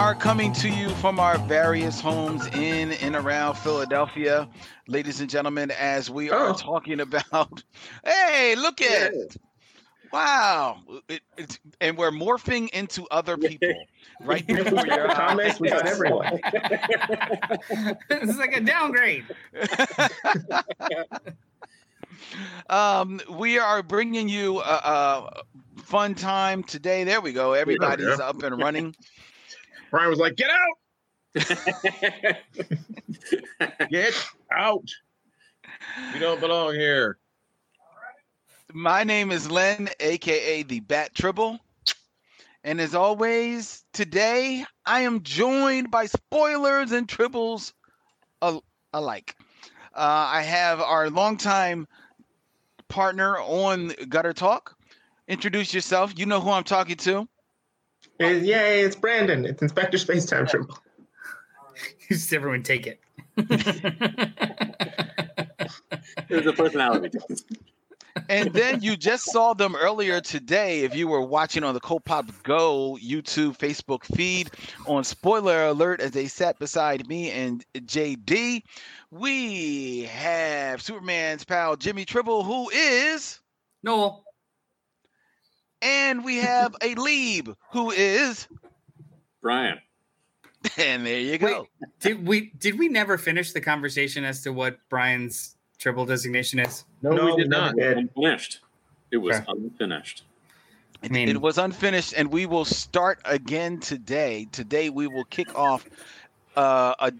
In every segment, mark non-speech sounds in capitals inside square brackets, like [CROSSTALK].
are coming to you from our various homes in and around Philadelphia, ladies and gentlemen, as we are Oh. talking about. [LAUGHS] Hey, look at it. Wow. It, it, and we're morphing into other people [LAUGHS] right before your Comments, we got eyes. [LAUGHS] this is like a downgrade. um, we are bringing you a, a fun time today. There we go. Everybody's Yeah. up and running. Brian was like, "Get out! [LAUGHS] Get out! You don't belong here." My name is Len, aka the Bat Tribble. And as always, today I am joined by spoilers and tribbles al- alike. Uh, I have our longtime partner on Gutter Talk. Introduce yourself. You know who I'm talking to. It- yay, it's Brandon. It's Inspector Space Time Tribble. [LAUGHS] Just everyone take it. It was a personality test. And then you just saw them earlier today. If you were watching on the Copop Go YouTube, Facebook feed, on spoiler alert, as they sat beside me and JD, we have Superman's pal Jimmy Tribble, who is, Noel. And we have a Leeb, who is, Brian. [LAUGHS] and there you go. Did we did we never finish the conversation as to what Brian's tribble designation is? No, no we did not. did. Unfinished. It was Okay. unfinished. I mean, It was unfinished, and we will start again today. Today we will kick off uh, a,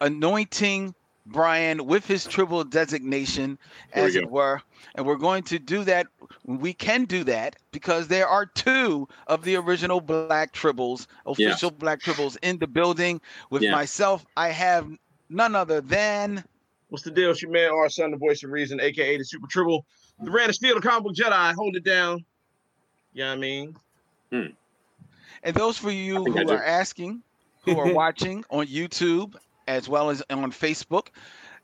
anointing Brian with his tribble designation, as it were, and we're going to do that. We can do that because there are two of the original Black Tribbles, official Black Tribbles, in the building. With Yeah. myself, I have none other than What's the deal? It's your man, our son, the voice of reason, aka the Super Tribble, the Red of Steel, the comic book Jedi. Hold it down. You know what I mean? And those for you who are asking, who are watching on YouTube as well as on Facebook,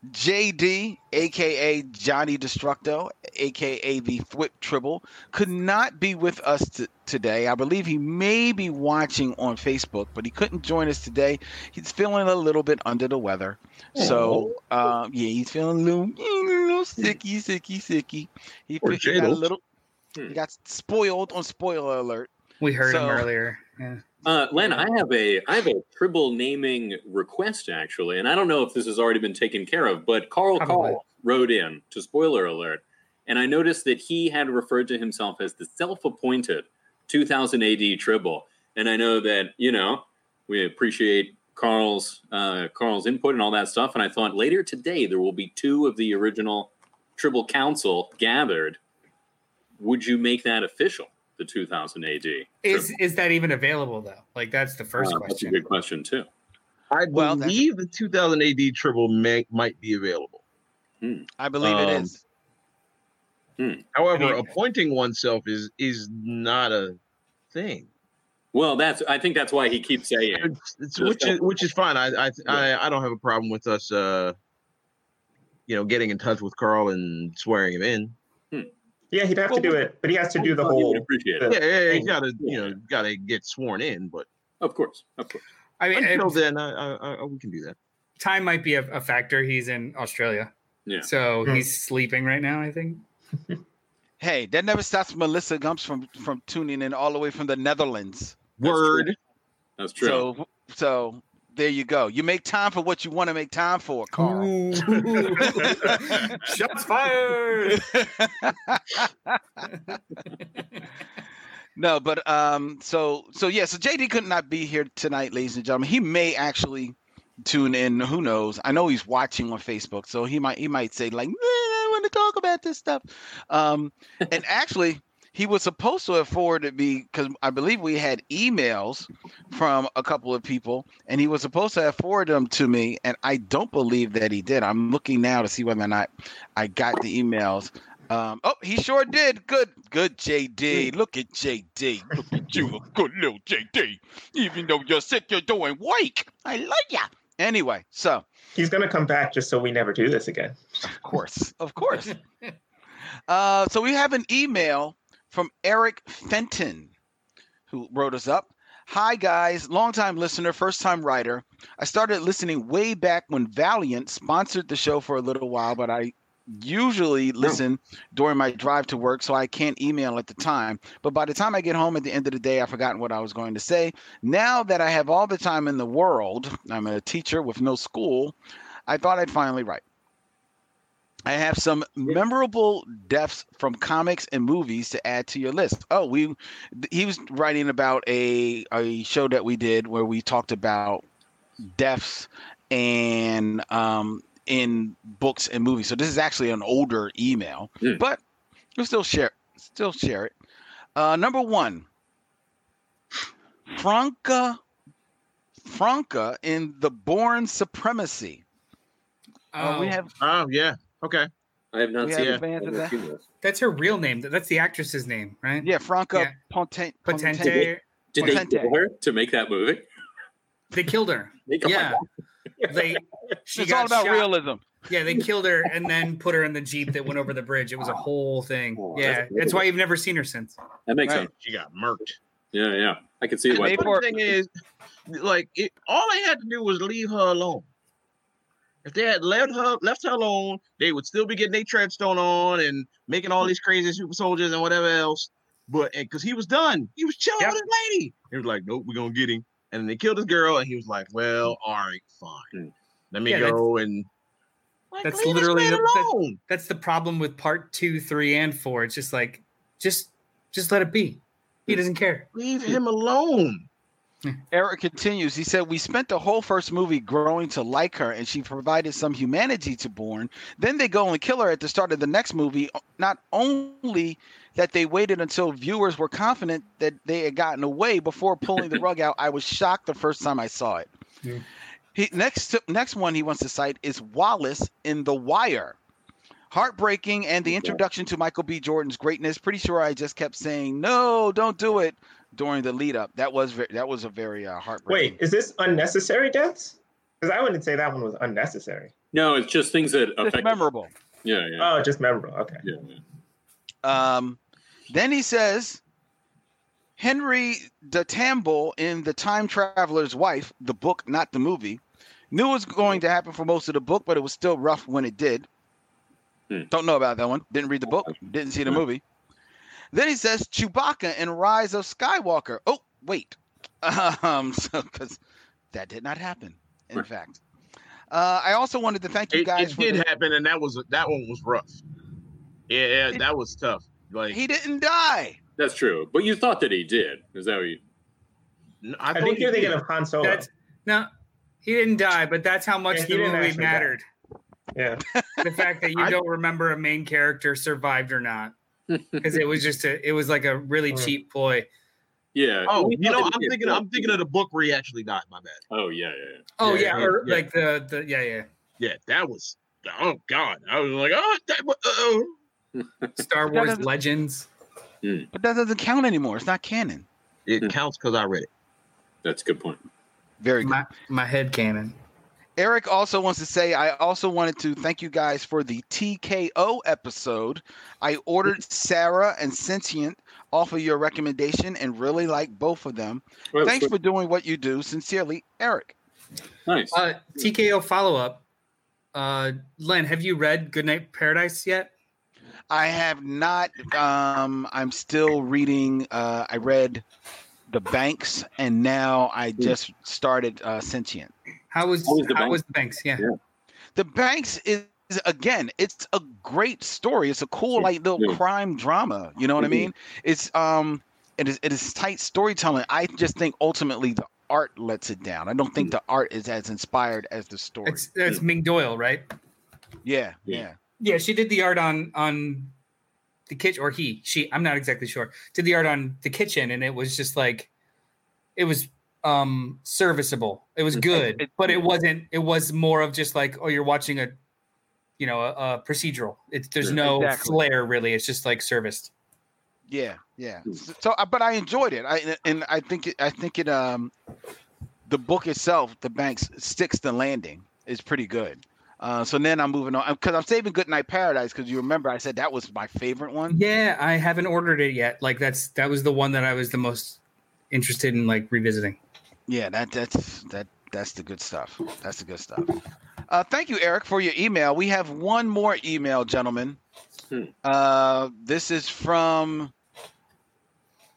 JD, aka Johnny Destructo, aka the Thwip Tribble, could not be with us t- today. I believe he may be watching on Facebook, but he couldn't join us today. He's feeling a little bit under the weather. So, um, yeah, he's feeling a little, a little sicky, sicky, sicky. He, Poor he got a little, Hmm. he got spoiled on spoiler alert. we heard so- him earlier. Yeah. Uh, Len, I have a I have a tribble naming request actually, and I don't know if this has already been taken care of, but Carl. Carl wrote in to spoiler alert, and I noticed that he had referred to himself as the self-appointed 2000 AD tribble, and I know that you know we appreciate Carl's uh, Carl's input and all that stuff, and I thought later today there will be two of the original tribble council gathered. Would you make that official? The 2000 AD Is tribble? is that even available though? Like that's the first Uh, That's a question. good question too. I Well, believe the 2000 AD Tribble may, might be available. I believe it Um, is. However, I mean- appointing oneself is is not a thing. Well, that's I think that's why he keeps saying. It's, it's, which is which is fine. I I, I I don't have a problem with us, uh, you know, getting in touch with Carl and swearing him in. Yeah, he'd have Well, to do it, but he has to do the whole. appreciate the- it. Yeah, yeah, yeah, you gotta you know gotta get sworn in, but Of course, of course. I mean, until it- then, I, I, I, we can do that. time might be a, a factor. He's in Australia, Yeah. so Hmm. he's sleeping right now. I think. [LAUGHS] Hey, that never stops Melissa Gumps from from tuning in all the way from the Netherlands. That's Word. true. That's true. So so there you go. You make time for what you want to make time for, Carl. [LAUGHS] Shots fired. [LAUGHS] no, but um so so yeah, so JD could not be here tonight, ladies and gentlemen. He may actually tune in, who knows. I know he's watching on Facebook, so he might he might say like, "Man, I want to talk about this stuff. Um and actually he was supposed to have forwarded me because I believe we had emails from a couple of people, and he was supposed to have forwarded them to me, and I don't believe that he did. I'm looking now to see whether or not I got the emails. Um, oh, he sure did. Good, good, JD. Look at JD. Look at you, a good little JD. Even though you're sick, you're doing wake. I love ya. Anyway, so He's gonna come back just so we never do this again. of course, of course. [LAUGHS] Uh, so we have an email from Eric Fenton, who wrote us up. Hi guys, longtime listener, first time writer. I started listening way back when Valiant sponsored the show for a little while, but I usually listen during my drive to work, so I can't email at the time. But by the time I get home at the end of the day, I've forgotten what I was going to say. Now that I have all the time in the world, I'm a teacher with no school, I thought I'd finally write. I have some memorable deaths from comics and movies to add to your list. Oh, we he was writing about a a show that we did where we talked about deaths and um in books and movies. So this is actually an older email, Mm. but we'll still share still share it. Uh, number one, Franca Franca in the Bourne Supremacy. Uh, we Oh, have Oh yeah. Okay. I have not we seen, have it. fans I of haven't that. seen this. that's her real name. That's the actress's name, right? Yeah, Franca Yeah. Ponte, Potente. Did they Potente. kill her to make that movie? They killed her. [LAUGHS] They- Yeah. God. They. She It's got all about shot. realism. Yeah, they killed her and then put her in the jeep that went over the bridge. It was a whole thing. Oh, Yeah, that's that's why you've never seen her since. That makes Right. sense. She got murked. Yeah, yeah. I can see And why. the for- funny thing is, like, it, all they had to do was leave her alone. If they had left her left her alone, they would still be getting their treadstone on and making all mm. these crazy super soldiers and whatever else. But because he was done, he was chilling Yep. with his lady. He was like, "Nope, we're gonna get him." And then they killed his girl, and he was like, "Well, mm. all right, fine. Hmm. Let me Yeah, go and." Like, that's literally the- that- That's the problem with part two, three, and four. It's just like, just, just let it be. He mm. doesn't care. Leave him alone. [LAUGHS] Eric continues. He said, We spent the whole first movie growing to like her, and she provided some humanity to Bourne. Then they go and kill her at the start of the next movie. Not only that they waited until viewers were confident that they had gotten away before pulling the rug out, I was shocked the first time I saw it. Yeah. He, next, next one he wants to cite is Wallace in The Wire. Heartbreaking and the introduction to Michael B. Jordan's greatness. Pretty sure I just kept saying, No, don't do it during the lead up. That was ve- that was a very uh, heartbreaking. Wait, is this unnecessary deaths? Because I wouldn't say that one was unnecessary. No, it's just things that It's affect. memorable. Yeah, yeah, Oh, just memorable. Okay. yeah, yeah. Um, then he says, Henry de Tamble in The Time Traveler's Wife, the book, not the movie, knew it was going to happen for most of the book, but it was still rough when it did. Hmm. Don't know about that one. Didn't read the book. Didn't see the movie. Then he says Chewbacca in Rise of Skywalker. Oh, wait. [LAUGHS] Um, so because that did not happen, in Right. fact. Uh, I also wanted to thank you guys it for did the- happen, and that was that one was rough. Yeah, yeah, It- that was tough. Like he didn't die. That's true. But you thought that he did. Is that what you? I, I, think you're thinking of Han Solo. That's no, he didn't die, but that's how much Yeah, he the movie actually die. mattered. yeah. The fact that you [LAUGHS] I- don't remember a main character survived or not, because it was just a, it was like a really cheap ploy. Yeah. Oh, you know, I'm thinking. I'm thinking of the book where he actually died. My bad. Oh yeah, yeah, yeah. Oh Yeah, yeah, yeah, or yeah. like the the yeah yeah Yeah, that was. Oh God, I was like, oh, that, uh, [LAUGHS] Star Wars doesn't- Legends. But that doesn't count anymore. It's not canon. it Hmm. counts because I read it. That's a good point. Very good. My my head canon. Eric also wants to say, I also wanted to thank you guys for the TKO episode. I ordered Sara and Sentient off of your recommendation and really like both of them. Well, Thanks so- for doing what you do. Sincerely, Eric. nice. Uh, TKO follow up. Uh, Len, have you read Goodnight Paradise yet? I have not. Um, I'm still reading. Uh, I read The Banks, and now I just started uh, Sentient. How was How was the how Banks? was the Banks? Yeah. Yeah. The Banks is again, it's a great story. It's a cool, like little Yeah. crime drama. You know what I Mhm. mean? It's um, it is it is tight storytelling. I just think ultimately the art lets it down. I don't think the art is as inspired as the story. It's that's Ming Doyle, right? yeah, Yeah. yeah, Yeah, she did the art on on the kitchen, or he, she. I'm not exactly sure. Did the art on the kitchen, and it was just like, it was um serviceable. It was good, it- but it wasn't. It was more of just like, oh, you're watching a, you know, a, a procedural. It's there's Yeah, no exactly. flair really. It's just like serviced. yeah, yeah. So, so, uh, but I enjoyed it. I and I think it, I think it um, the book itself, The Banks sticks the landing is pretty good. Uh, so then I'm moving on because I'm saving Goodnight Paradise because you remember I said that was my favorite one. Yeah, I haven't ordered it yet. Like that's that was the one that I was the most interested in like revisiting. Yeah, that that's that that's the good stuff. That's the good stuff. Uh, thank you, Eric, for your email. We have one more email, gentlemen. Hmm. Uh, this is from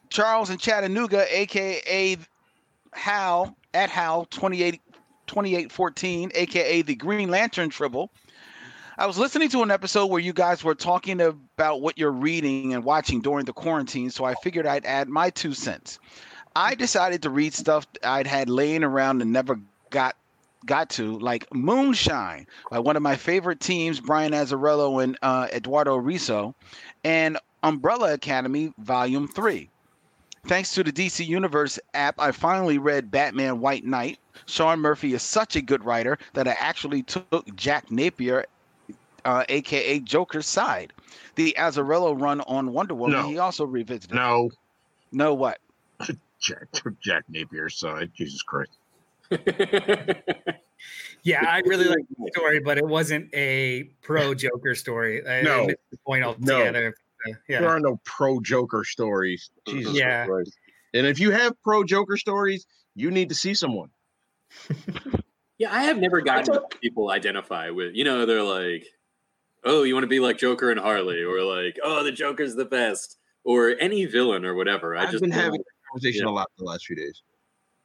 Charles in Chattanooga, aka Hal at Hal 28 2814, aka the Green Lantern Tribble. I was listening to an episode where you guys were talking about what you're reading and watching during the quarantine, so I figured I'd add my two cents. I decided to read stuff I'd had laying around and never got got to, like Moonshine by one of my favorite teams, Brian Azzarello and uh, Eduardo Risso, and Umbrella Academy Volume 3. Thanks to the DC Universe app, I finally read Batman White Knight. Sean Murphy is such a good writer that I actually took Jack Napier, uh, aka Joker's side. The Azzarello run on Wonder Woman, No. he also revisited. No, No, what? [LAUGHS] Jack Jack Napier's side. Jesus Christ. [LAUGHS] Yeah, I really like the [LAUGHS] story, but it wasn't a pro Joker story. I, I No. missed the point altogether. Uh, There are no pro Joker stories. Jesus Yeah. Christ. And if you have pro Joker stories, you need to see someone. [LAUGHS] Yeah, I have never gotten what people identify with. You know, they're like, "Oh, you want to be like Joker and Harley," or like, "Oh, the Joker's the best," or any villain or whatever. I I've just been having a conversation Yeah. a lot the last few days.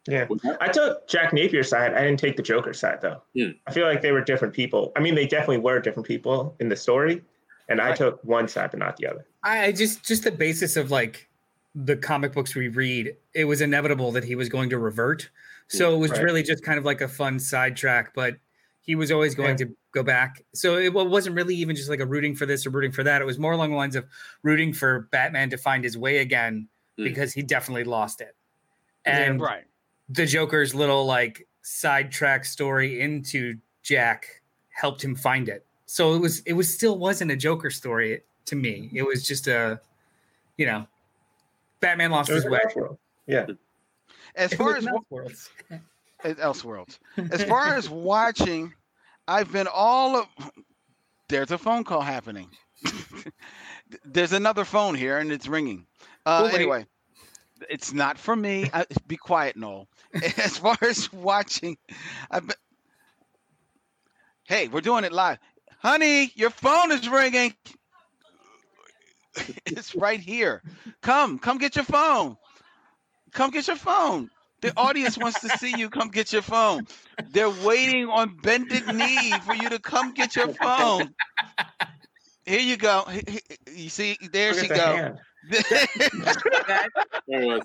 Yeah. I took Jack Napier's side. I didn't take the Joker side though. Hmm. I feel like they were different people. I mean, they definitely were different people in the story, and I Right. took one side but not the other. I I just just the basis of like the comic books we read, it was inevitable that he was going to revert. So it was Right. really just kind of like a fun sidetrack, but he was always going Yeah. to go back. So it wasn't really even just like a rooting for this or rooting for that. It was more along the lines of rooting for Batman to find his way again Hmm. because he definitely lost it. And right. the Joker's little like sidetrack story into Jack helped him find it. So it was it was still wasn't a Joker story to me. It was just a you know Batman lost It his way. Elseworld. Yeah. As It far as Elseworlds. at Elseworlds. As far as watching, I've been all of. There's a phone call happening. [LAUGHS] There's another phone here, and it's ringing. Uh, wait. anyway, it's not for me. I, be quiet, Noel. [LAUGHS] As far as watching, I've. Hey, we're doing it live, honey. Your phone is ringing. [LAUGHS] It's right here. Come, come get your phone. Come get your phone. The audience wants to see you. Come get your phone. They're waiting on bended knee for you to come get your phone. Here you go. He- he- You see, there Look she at the go. That, There was.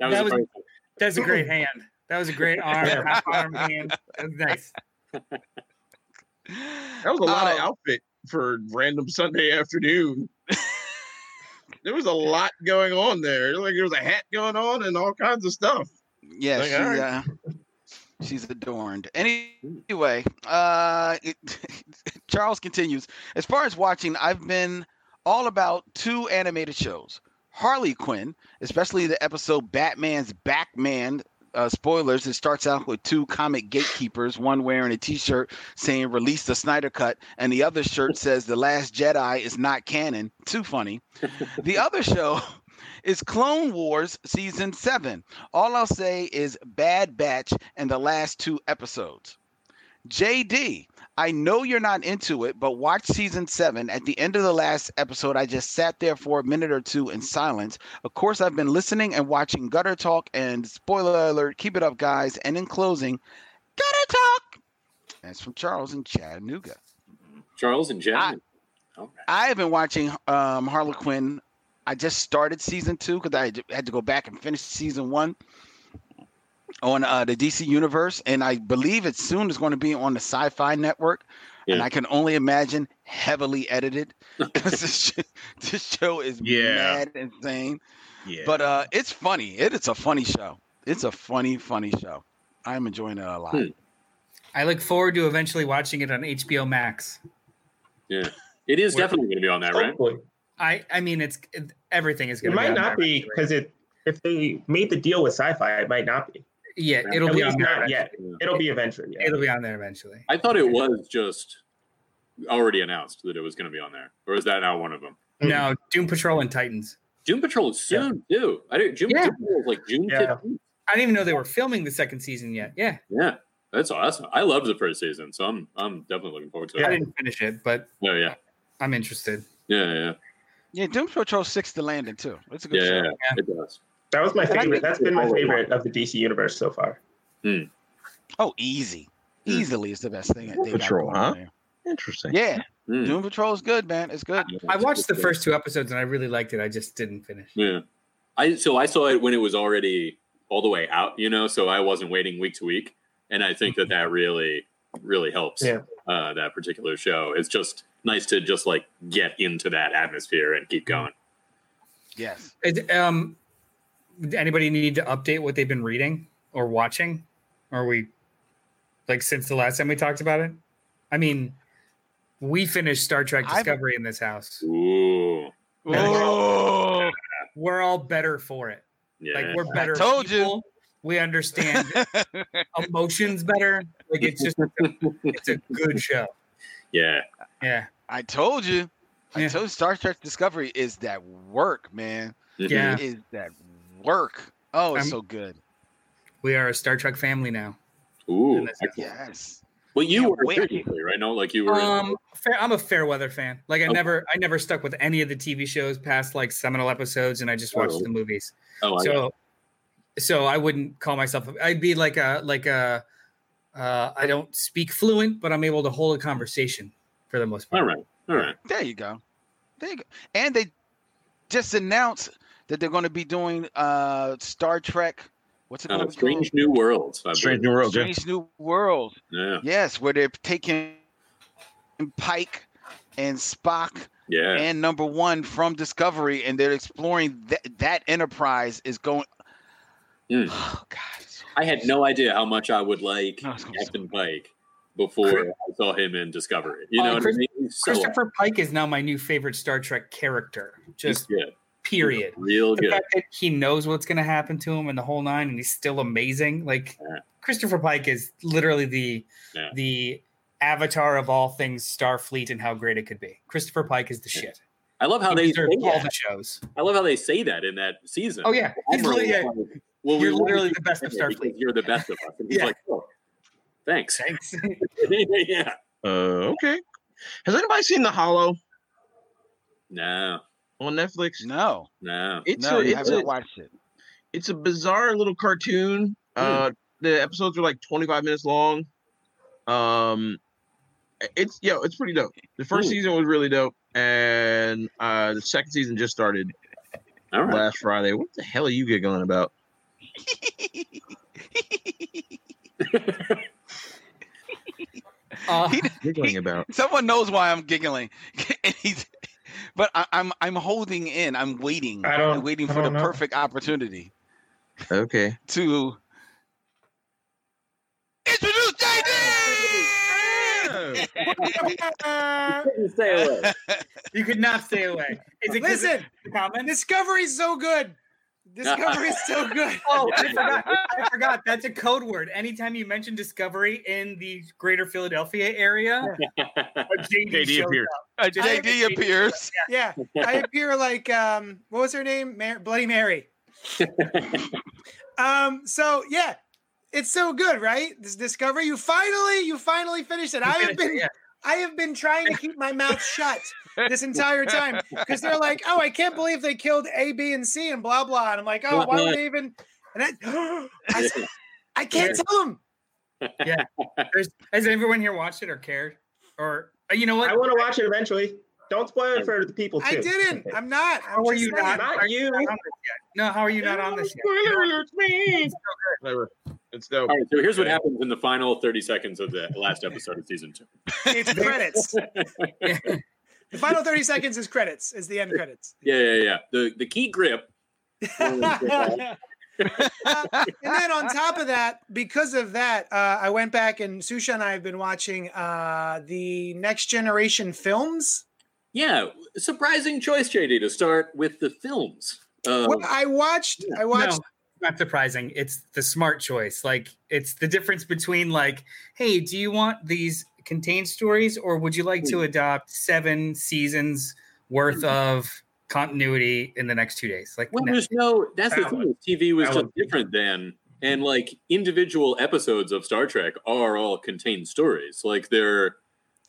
That was, That a was- perfect- that's a great hand. That was a great [LAUGHS] arm, half arm hand. That was nice. That was a lot of Oh. outfit for random Sunday afternoon. [LAUGHS] there was a lot going on there. Like there was a hat going on and all kinds of stuff. Yeah, Like, she, all right. uh, she's adorned. Anyway, uh, it, [LAUGHS] Charles continues. As far as watching, I've been all about two animated shows. Harley Quinn, especially the episode Batman's Backman. Uh, spoilers. It starts out with two comic gatekeepers, one wearing a T-shirt saying "Release the Snyder Cut," and the other shirt says "The Last Jedi is not canon." Too funny. [LAUGHS] The other show is Clone Wars season seven. All I'll say is Bad Batch and the last two episodes. JD, I know you're not into it, but watch season seven. At the end of the last episode, I just sat there for a minute or two in silence. Of course, I've been listening and watching Gutter Talk, and spoiler alert, keep it up, guys. And in closing, Gutter Talk. That's from Charles in Chattanooga. Charles and Jen. All right. I have been watching um, Harley Quinn. I just started season two because I had to- go back and finish season one on uh, the DC Universe, and I believe it soon is going to be on the Sci-Fi Network. And I can only imagine heavily edited because [LAUGHS] this, sh- this show is Yeah. mad insane. Yeah. But uh, it's funny. It, it's a funny show. It's a funny, funny show. I'm enjoying it a lot. Hmm. I look forward to eventually watching it on HBO Max. Yeah. It is Where- definitely going to be on that, right? Hopefully. I I mean it's it, everything is going to might be on not there be because it if they made the deal with sci-fi, it might not be. yeah it'll At be on there not yet. Yeah. It'll be eventually. Yeah. it'll be on there eventually. I thought it was just already announced that it was going to be on there, or is that now one of them? No, Doom Patrol and Titans. Doom Patrol is soon too. I don't. Doom, Yeah. Doom Patrol is like June Yeah. 15th. I didn't even know they were filming the second season yet. Yeah, Yeah, that's awesome. I loved the first season, so I'm I'm definitely looking forward to it. I didn't finish it, but Oh yeah, I'm interested. yeah, yeah, Yeah, Doom Patrol six to landing too. It's a good yeah, show. yeah. It does. That was my And favorite. That's been my favorite of the DC universe so far. Oh, easy, Hmm. easily is the best thing. that Doom they Patrol, huh? there. Interesting. Yeah, Mm. Doom Patrol is good, man. It's good. I watched the first two episodes and I really liked it. I just didn't finish. Yeah, I so I saw it when it was already all the way out, you know, so I wasn't waiting week to week, and I think that that really really helps. Yeah. Uh, that particular show. It's just nice to just like get into that atmosphere and keep going. Yes. Is- um, anybody need to update what they've been reading or watching? Or are we like since the last time we talked about it? I mean, we finished Star Trek I've- Discovery in this house. Ooh, Oh, We're all better for it. yeah. Like we're better. told you. We understand [LAUGHS] emotions better. Like it's just it's a good show. yeah. Yeah. I told you. I Yeah. told you Star Trek Discovery is that work, man. Yeah. It is that work. Oh, it's I'm- so good. We are a Star Trek family now. Ooh. And that's- excellent. Yes. Well, you Can't were wait. previously, right? No, like you were. Um, fair, I'm a fair weather fan. Like I Okay. never, I never stuck with any of the TV shows past like seminal episodes, and I just watched Oh. the movies. oh, I so, so I wouldn't call myself. I'd be like a like a. Uh, I don't speak fluent, but I'm able to hold a conversation for the most all part. right. All right. There you go. There you go. And they just announced that they're going to be doing uh Star Trek. What's it going Uh, to Strange New Worlds. I Strange believe. New called? World. yeah. Strange New World. Yeah. Yes, where they're taking Pike and Spock Yeah. and Number One from Discovery, and they're exploring that that Enterprise is going. Hmm. Oh [SIGHS] God. so I had no idea how much I would like No, it's so Captain Pike before I saw him in Discovery. You Oh, know what Chris- I mean? So Christopher Pike is now my new favorite Star Trek character. Just period. Real The good. he knows what's going to happen to him and the whole nine, and he's still amazing. Like Yeah. Christopher Pike is literally the Yeah. the avatar of all things Starfleet and how great it could be. Christopher Pike is the Yeah. shit. I love how He they say all that. the shows. I love how they say that in that season. Oh yeah, he's literally, like, well, You're literally the best of to say it because Starfleet. You're the best of us. And he's Yeah. like, oh, thanks. Thanks. [LAUGHS] yeah. Uh, okay. Has anybody seen The Hollow No, on Netflix? No, no. It's no, a, I it's haven't a, watched it. it's a bizarre little cartoon. Uh, the episodes are like 25 minutes long. Um, it's yo, it's pretty dope. The first Ooh. season was really dope, and uh, the second season just started All right. last Friday. What the hell are you giggling about? [LAUGHS] Uh, Giggling about? Someone knows why I'm giggling. [LAUGHS] He's, but I, I'm I'm holding in. I'm waiting. I don't- I'm waiting I for the don't know. perfect opportunity Okay. to introduce JD. Stay away. you could not stay away. Is it 'cause Listen, of the comment? Discovery's so good. Discovery's so [LAUGHS] good. Oh, I [LAUGHS] forgot. I forgot. That's a code word. Anytime you mention Discovery in the greater Philadelphia area, [LAUGHS] JD, JD shows appeared. up. Uh, Just- JD appears. Yeah, I appear like um, what was her name? Mar- Bloody Mary. Um, so yeah, it's so good, right? This Discovery, you finally, you finally finished it. I have been, Yeah. I have been trying to keep my mouth shut this entire time [LAUGHS] because they're like, oh, I can't believe they killed A, B, and C and blah blah, and I'm like, oh, why would they even? And I, [GASPS] I can't tell them. There's, has everyone here watched it or cared? Or uh, you know what? I want to watch it eventually. Don't spoil it for the people too. I didn't. I'm not. I'm How are you not? Not are you. not on this yet? No, how are you not on this yet? Spoiler alerts, man. Whatever. It's dope. All right, so here's what happens in the final 30 seconds of the last episode of season two. It's credits. [LAUGHS] The final 30 seconds is credits. Is the end credits. Yeah, yeah, yeah. The the key grip. Uh, [LAUGHS] and then on top of that, because of that, uh, I went back and Susha and I have been watching uh, the Next Generation films. Yeah, surprising choice, JD, to start with the films. Uh, Well, I watched. I watched. No, not surprising. It's the smart choice. Like it's the difference between like, hey, do you want these contained stories, or would you like to hmm. adopt seven seasons worth hmm. of continuity in the next two days. Like Well, no- there's no. That's the thing. TV was just different then, and like individual episodes of Star Trek are all contained stories. Like they're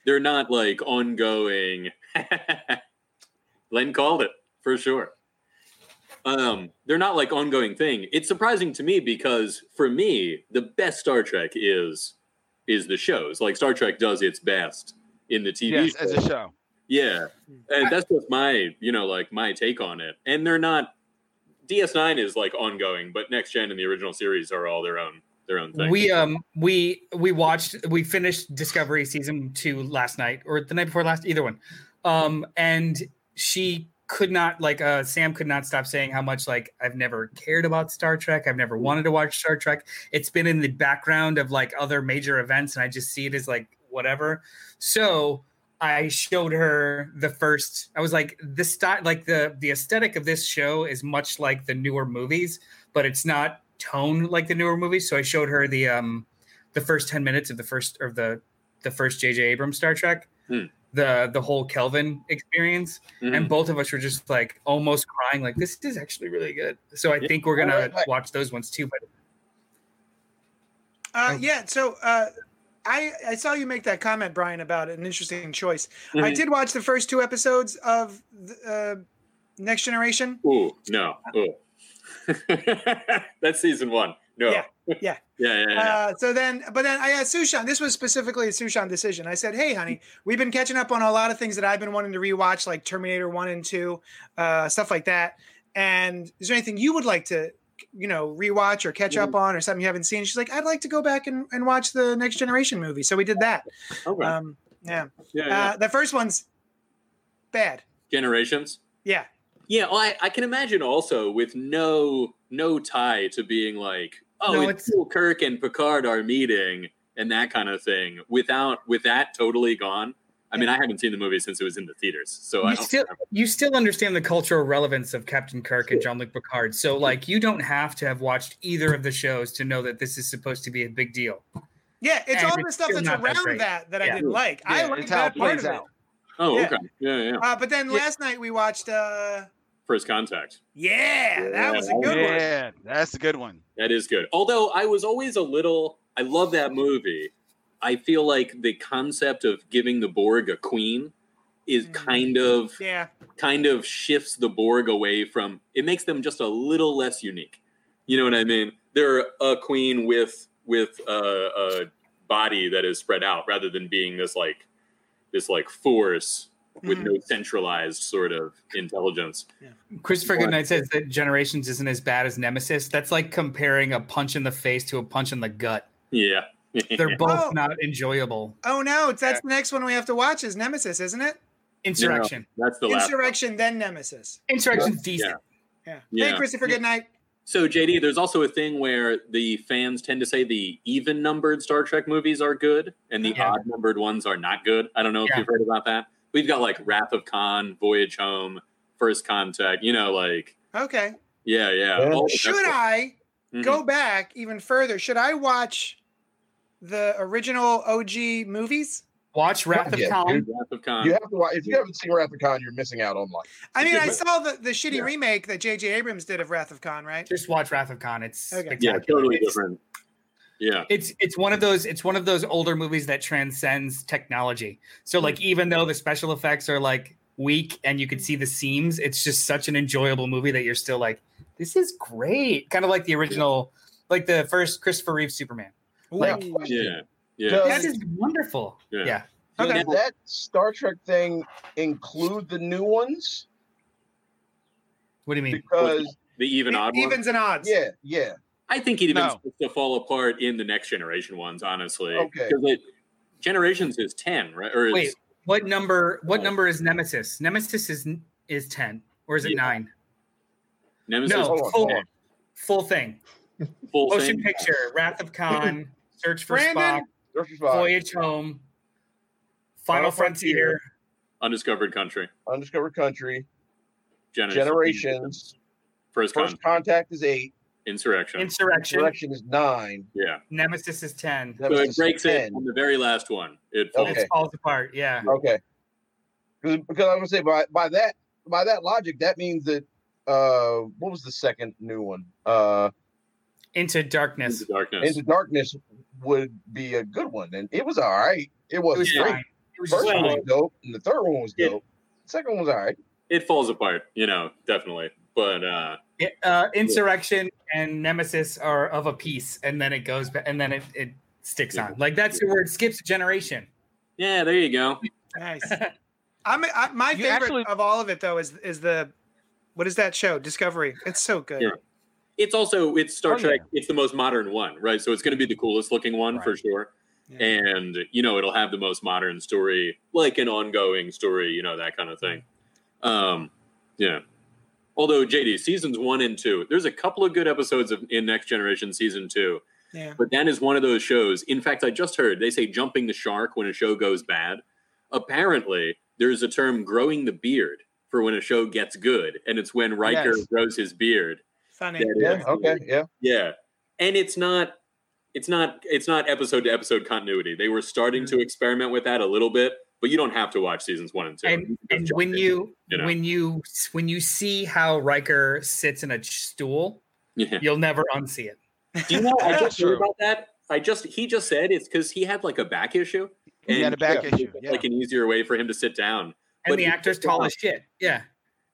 they're not like ongoing. [LAUGHS] Len called it for sure. Um, they're not like ongoing thing. It's surprising to me because for me, the best Star Trek is is the shows. Like Star Trek does its best in the TV. Yes, as a show. show. Yeah, and that's just my you know like my take on it. And they're not. DS9 is like ongoing, but Next Gen and the original series are all their own their own thing. we um we we watched we finished Discovery season two last night or the night before last, either one. Um, and she could not like uh Sam could not stop saying how much like I've never cared about Star Trek. I've never wanted to watch Star Trek. It's been in the background of like other major events, and I just see it as like whatever. So I showed her the first. I was like, the style, like the the aesthetic of this show is much like the newer movies, but it's not tone like the newer movies. So I showed her the um the first ten minutes of the first of the the first J.J. Abrams Star Trek, Hmm. The the whole Kelvin experience, Mhm. and both of us were just like almost crying, like this is actually really good. So I Yeah. think we're gonna Alright, like- watch those ones too. But Uh, Oh. yeah. So uh, I I saw you make that comment, Brian, about an interesting choice. I Mhm. did watch the first two episodes of the, uh, Next Generation. Ooh, no. Ooh. [LAUGHS] That's season one. No. Yeah, yeah. [LAUGHS] yeah, yeah, yeah. Uh, so then, but then I asked Sushan. This was specifically a Sushan decision. I said, "Hey, honey, we've been catching up on a lot of things that I've been wanting to rewatch, like Terminator One and Two, uh, stuff like that. And is there anything you would like to, you know, rewatch or catch up on, or something you haven't seen?" She's like, "I'd like to go back and, and watch the Next Generation movie." So we did that. okay. Um, yeah. yeah, yeah. Uh, the first one's bad. Generations. Yeah. Yeah, well, I, I can imagine also with no no tie to being like, oh, No, it's it's- cool Kirk and Picard are meeting and that kind of thing. Without with that totally gone. I mean, I haven't seen the movie since it was in the theaters, so I you don't still remember. you still understand the cultural relevance of Captain Kirk and Jean-Luc Picard. So like you don't have to have watched either of the shows to know that this is supposed to be a big deal. Yeah, it's And all the stuff that's not that around that that I didn't like. I Yeah, like how that it part plays of it. out. Oh, Yeah. okay. Yeah, yeah. Uh, but then Yeah. last night we watched. uh First Contact. Yeah, that was a Yeah. good one. Yeah, that's a good one. That is good. Although I was always a little, I love that movie. I feel like the concept of giving the Borg a queen is Mm. kind of Yeah, kind of shifts the Borg away from. It makes them just a little less unique. You know what I mean? They're a queen with with a, a body that is spread out, rather than being this like this like force with Mhm. no centralized sort of intelligence. Christopher What? Goodnight says that Generations isn't as bad as Nemesis. That's like comparing a punch in the face to a punch in the gut. Yeah. They're [LAUGHS] both Oh. not enjoyable. Oh no, it's that's the next one we have to watch is Nemesis, isn't it? Insurrection. That's the last. one. Insurrection, then Nemesis. Insurrection's decent. Yeah. Yeah. Hey, Christopher, good night. So JD, there's also a thing where the fans tend to say the even numbered Star Trek movies are good and the Yeah. odd numbered ones are not good. I don't know if Yeah. you've heard about that. We've got like Wrath of Khan, Voyage Home, First Contact, you know, like Okay. yeah, yeah. Yeah. Should best I Mhm. go back even further? Should I watch the original OG movies? Watch Wrath of Yeah, Khan. Wrath of Khan. You have to watch. If you haven't seen Wrath of Khan, you're missing out on life. I mean, I saw the, the shitty Yeah. remake that J.J. Abrams did of Wrath of Khan, right? Just watch Wrath of Khan. It's Okay. Yeah, totally It's- different. Yeah. it's it's one of those it's one of those older movies that transcends technology. So hmm. like even though the special effects are like weak and you could see the seams, it's just such an enjoyable movie that you're still like, this is great. Kind of like the original, like the first Christopher Reeve Superman. Like Yeah. Yeah. Does- that is wonderful. Yeah. Yeah. Okay. Does that Star Trek thing include the new ones? What do you mean? Because The even odd one. Evens and odds. yeah, yeah. I think it even No. starts to fall apart in the next generation ones, honestly. Okay. It generations is ten, right? Or Wait, what number what Oh. number is Nemesis? Nemesis is is 10 or is it Yeah. 9? Nemesis No, full, hold on. full thing. full Motion thing. picture, Wrath of Khan, [LAUGHS] Search for Brandon. Spock, Search for Spock, Voyage Home, Final Final Frontier, Undiscovered Country. Undiscovered Country, Genesis, Generations. First, First Contact. Contact is eight. Insurrection. Insurrection, Insurrection is nine. yeah. Nemesis is 10. So Nemesis it is breaks it 10. on the very last one. It falls. Okay. It falls apart. Yeah. Okay. Because, because I'm gonna say by by that by that logic, that means that uh, what was the second new one? Uh, Into darkness. Into darkness. Into Darkness would be a good one, and it was all right. It It wasn't was great. fine. It was First one was dope, and the third one was Yeah. dope. Second one was all right. it falls apart, you know, definitely. But uh, It- uh, Insurrection and Nemesis are of a piece, and then it goes back, and then it, it sticks on. Like that's the word. skips a generation. yeah, there you go. Nice. [LAUGHS] I'm I, my You favorite actually- of all of it though is is the what is that show? Discovery. It's so good. Yeah. It's also it's Star Oh, Trek. yeah. It's the most modern one, right? So it's going to be the coolest looking one for sure. Yeah. And you know, it'll have the most modern story, like an ongoing story, you know, that kind of thing. Um, yeah. Although JD seasons one and two, there's a couple of good episodes of in Next Generation season two, Yeah. but that is one of those shows. In fact, I just heard they say jumping the shark when a show goes bad. Apparently, there's a term growing the beard for when a show gets good, and it's when Riker Yes. grows his beard. Funny. Yeah. Okay. Yeah. Yeah. And it's not it's not it's not episode to episode continuity. They were starting to experiment with that a little bit, but you don't have to watch seasons 1 and 2. And, and jump when in, you, you know. when you when you see how Riker sits in a stool, yeah. you'll never unsee it. Do you know I That's [LAUGHS] just heard about that? I just he just said it's cuz he had like a back issue. He had a back it was issue, yeah. Like an easier way for him to sit down. And But the actor's sits tall as shit. Yeah.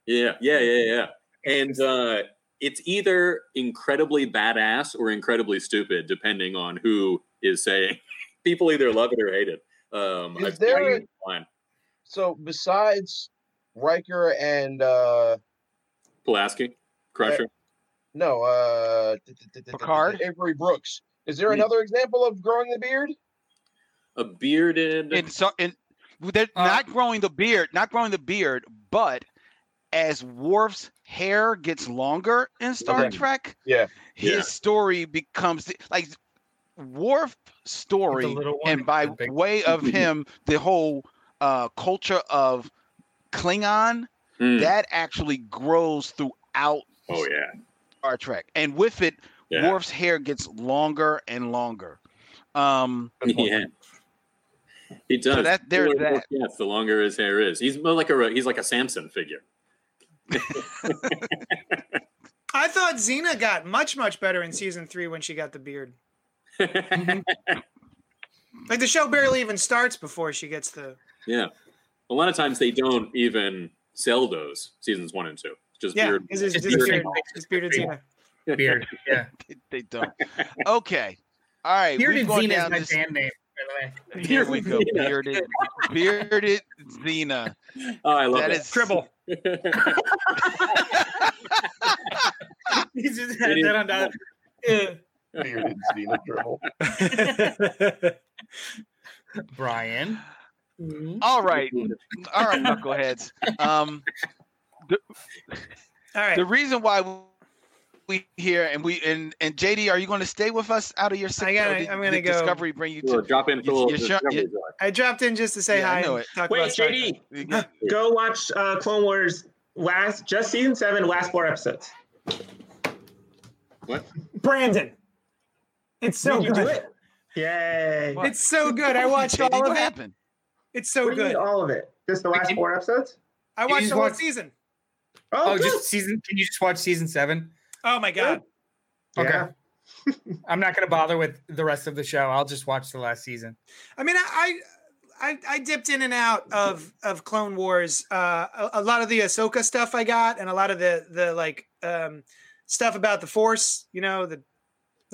Yeah, yeah, yeah, yeah. And uh, it's either incredibly badass or incredibly stupid, depending on who is saying. [LAUGHS] People either love it or hate it. Um, Is I've there a- it. So besides Riker and uh Pulaski, Crusher. no, uh Picard? Avery Brooks. Is there Hmm. another example of growing the beard? a bearded. in so in they're Uh, not growing the beard, not growing the beard, but as Worf's hair gets longer in Star Okay. Trek, Yeah. his Yeah. story becomes like Worf story, and by and the big- way of [LAUGHS] him, the whole uh, culture of Klingon Mm. that actually grows throughout oh yeah, Star Trek, and with it, yeah, Worf's hair gets longer and longer. Um, yeah. He does. that- there's The longer that. Worf gets, the longer his hair is. He's more like a he's like a Samson figure. [LAUGHS] [LAUGHS] I thought Xena got much much better in season three when she got the beard. Mm-hmm. [LAUGHS] Like the show barely even starts before she gets the. yeah, a lot of times they don't even sell those seasons one and two. Just Yeah, beard. it's his, Just his beard. beard, his bearded Xena. Beard. Yeah. they, [LAUGHS] they don't. Okay, all right. Bearded we've gone Xena is my this- band name, by the way. Here we go. Xena. [LAUGHS] Bearded, bearded Xena. Oh, I love That it. is Tribble. He's just had is that on that. Yeah. Bearded Xena Dribble. [LAUGHS] Brian. all right. All right, knuckleheads. Um, All right. the reason why we here and we and and JD, are you going to stay with us out of your sick? I gotta, did, I'm gonna did go. Discovery bring you to? drop in for a You- little you sure- you- I dropped in just to say Yeah, I hi. know it. Talk Wait, about Star JD, [LAUGHS] go watch uh, Clone Wars last just season seven, last four episodes. What? Brandon. It's so Did you do good. it? Yay! What? It's so good. I watched all of it. happened? It's so What do you good. mean all of it? Just the last Did- four episodes? I watched just the whole watch- season. Oh, Oh, just season. Can you just watch season seven? Oh my god. Okay. [LAUGHS] I'm not going to bother with the rest of the show. I'll just watch the last season. I mean, I, I, I dipped in and out of of Clone Wars. Uh, a, a lot of the Ahsoka stuff I got, and a lot of the the like um, stuff about the Force. You know, the